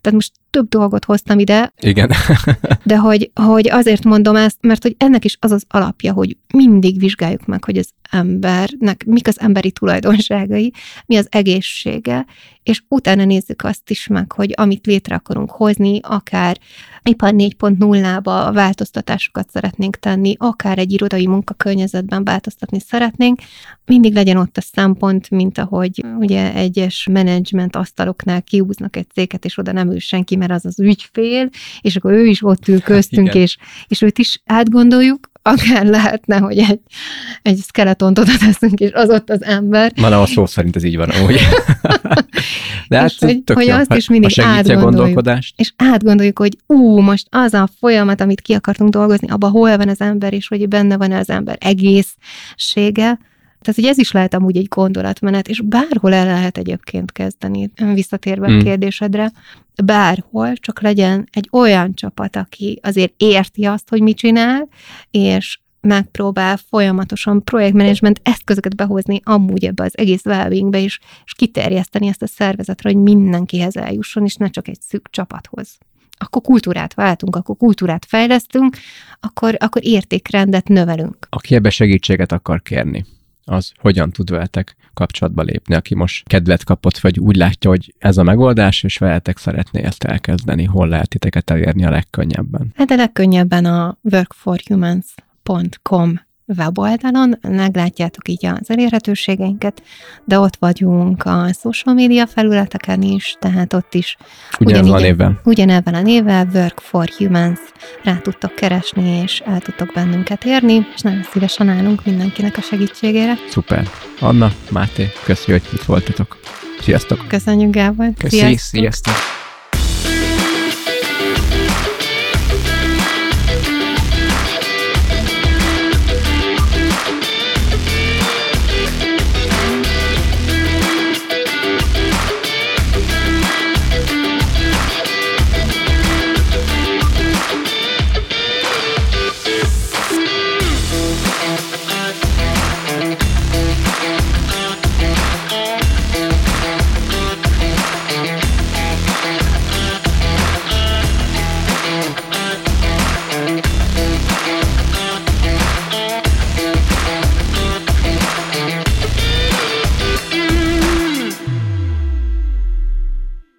Tehát most több dolgot hoztam ide, Igen. de hogy, hogy azért mondom ezt, mert hogy ennek is az az alapja, hogy mindig vizsgáljuk meg, hogy az embernek mik az emberi tulajdonságai, mi az egészsége, és utána nézzük azt is meg, hogy amit létre akarunk hozni, akár ipar 4.0-ba változtatásokat szeretnénk tenni, akár egy irodai munkakörnyezetben változtatni szeretnénk, mindig legyen ott a szempont, mint ahogy ugye egyes menedzsment asztaloknál kiúznak egy céget, és oda nem ül senki, mert az az ügyfél, és akkor ő is ott ül köztünk, igen. és, és őt is átgondoljuk, akár lehetne, hogy egy, egy skeletont oda teszünk, és az ott az ember, Van, ahol szó szerint ez így van, amúgy. De hát És hogy- tök hogy jó. azt is mindig a átgondoljuk. és átgondoljuk, hogy ú, most az a folyamat, amit ki akartunk dolgozni, abban hol van az ember, és hogy benne van az ember egészsége. Tehát, hogy ez is lehet amúgy egy gondolatmenet, és bárhol el lehet egyébként kezdeni, visszatérve Mm. a kérdésedre, bárhol, csak legyen egy olyan csapat, aki azért érti azt, hogy mit csinál, és megpróbál folyamatosan projektmenedzsment eszközöket behozni amúgy ebbe az egész wellbeingbe, és, és kiterjeszteni ezt a szervezetre, hogy mindenkihez eljusson, és ne csak egy szűk csapathoz. Akkor kultúrát váltunk, akkor kultúrát fejlesztünk, akkor, akkor értékrendet növelünk. Aki ebbe segítséget akar kérni, az hogyan tud veletek kapcsolatba lépni, aki most kedvet kapott, vagy úgy látja, hogy ez a megoldás, és veletek szeretné ezt elkezdeni, hol lehet titeket elérni a legkönnyebben. Hát a legkönnyebben a workforhumans.com weboldalon, meglátjátok így az elérhetőségeinket, de ott vagyunk a social media felületeken is, tehát ott is Ugyanez a névvel. ugyanebben a névvel Work for Humans rá tudtok keresni, és el tudtok bennünket érni, és nagyon szívesen állunk mindenkinek a segítségére. Szuper. Anna, Máté, köszi, hogy itt voltatok. Sziasztok! Köszönjük, Gábor! Köszi, Sziasztok! sziasztok!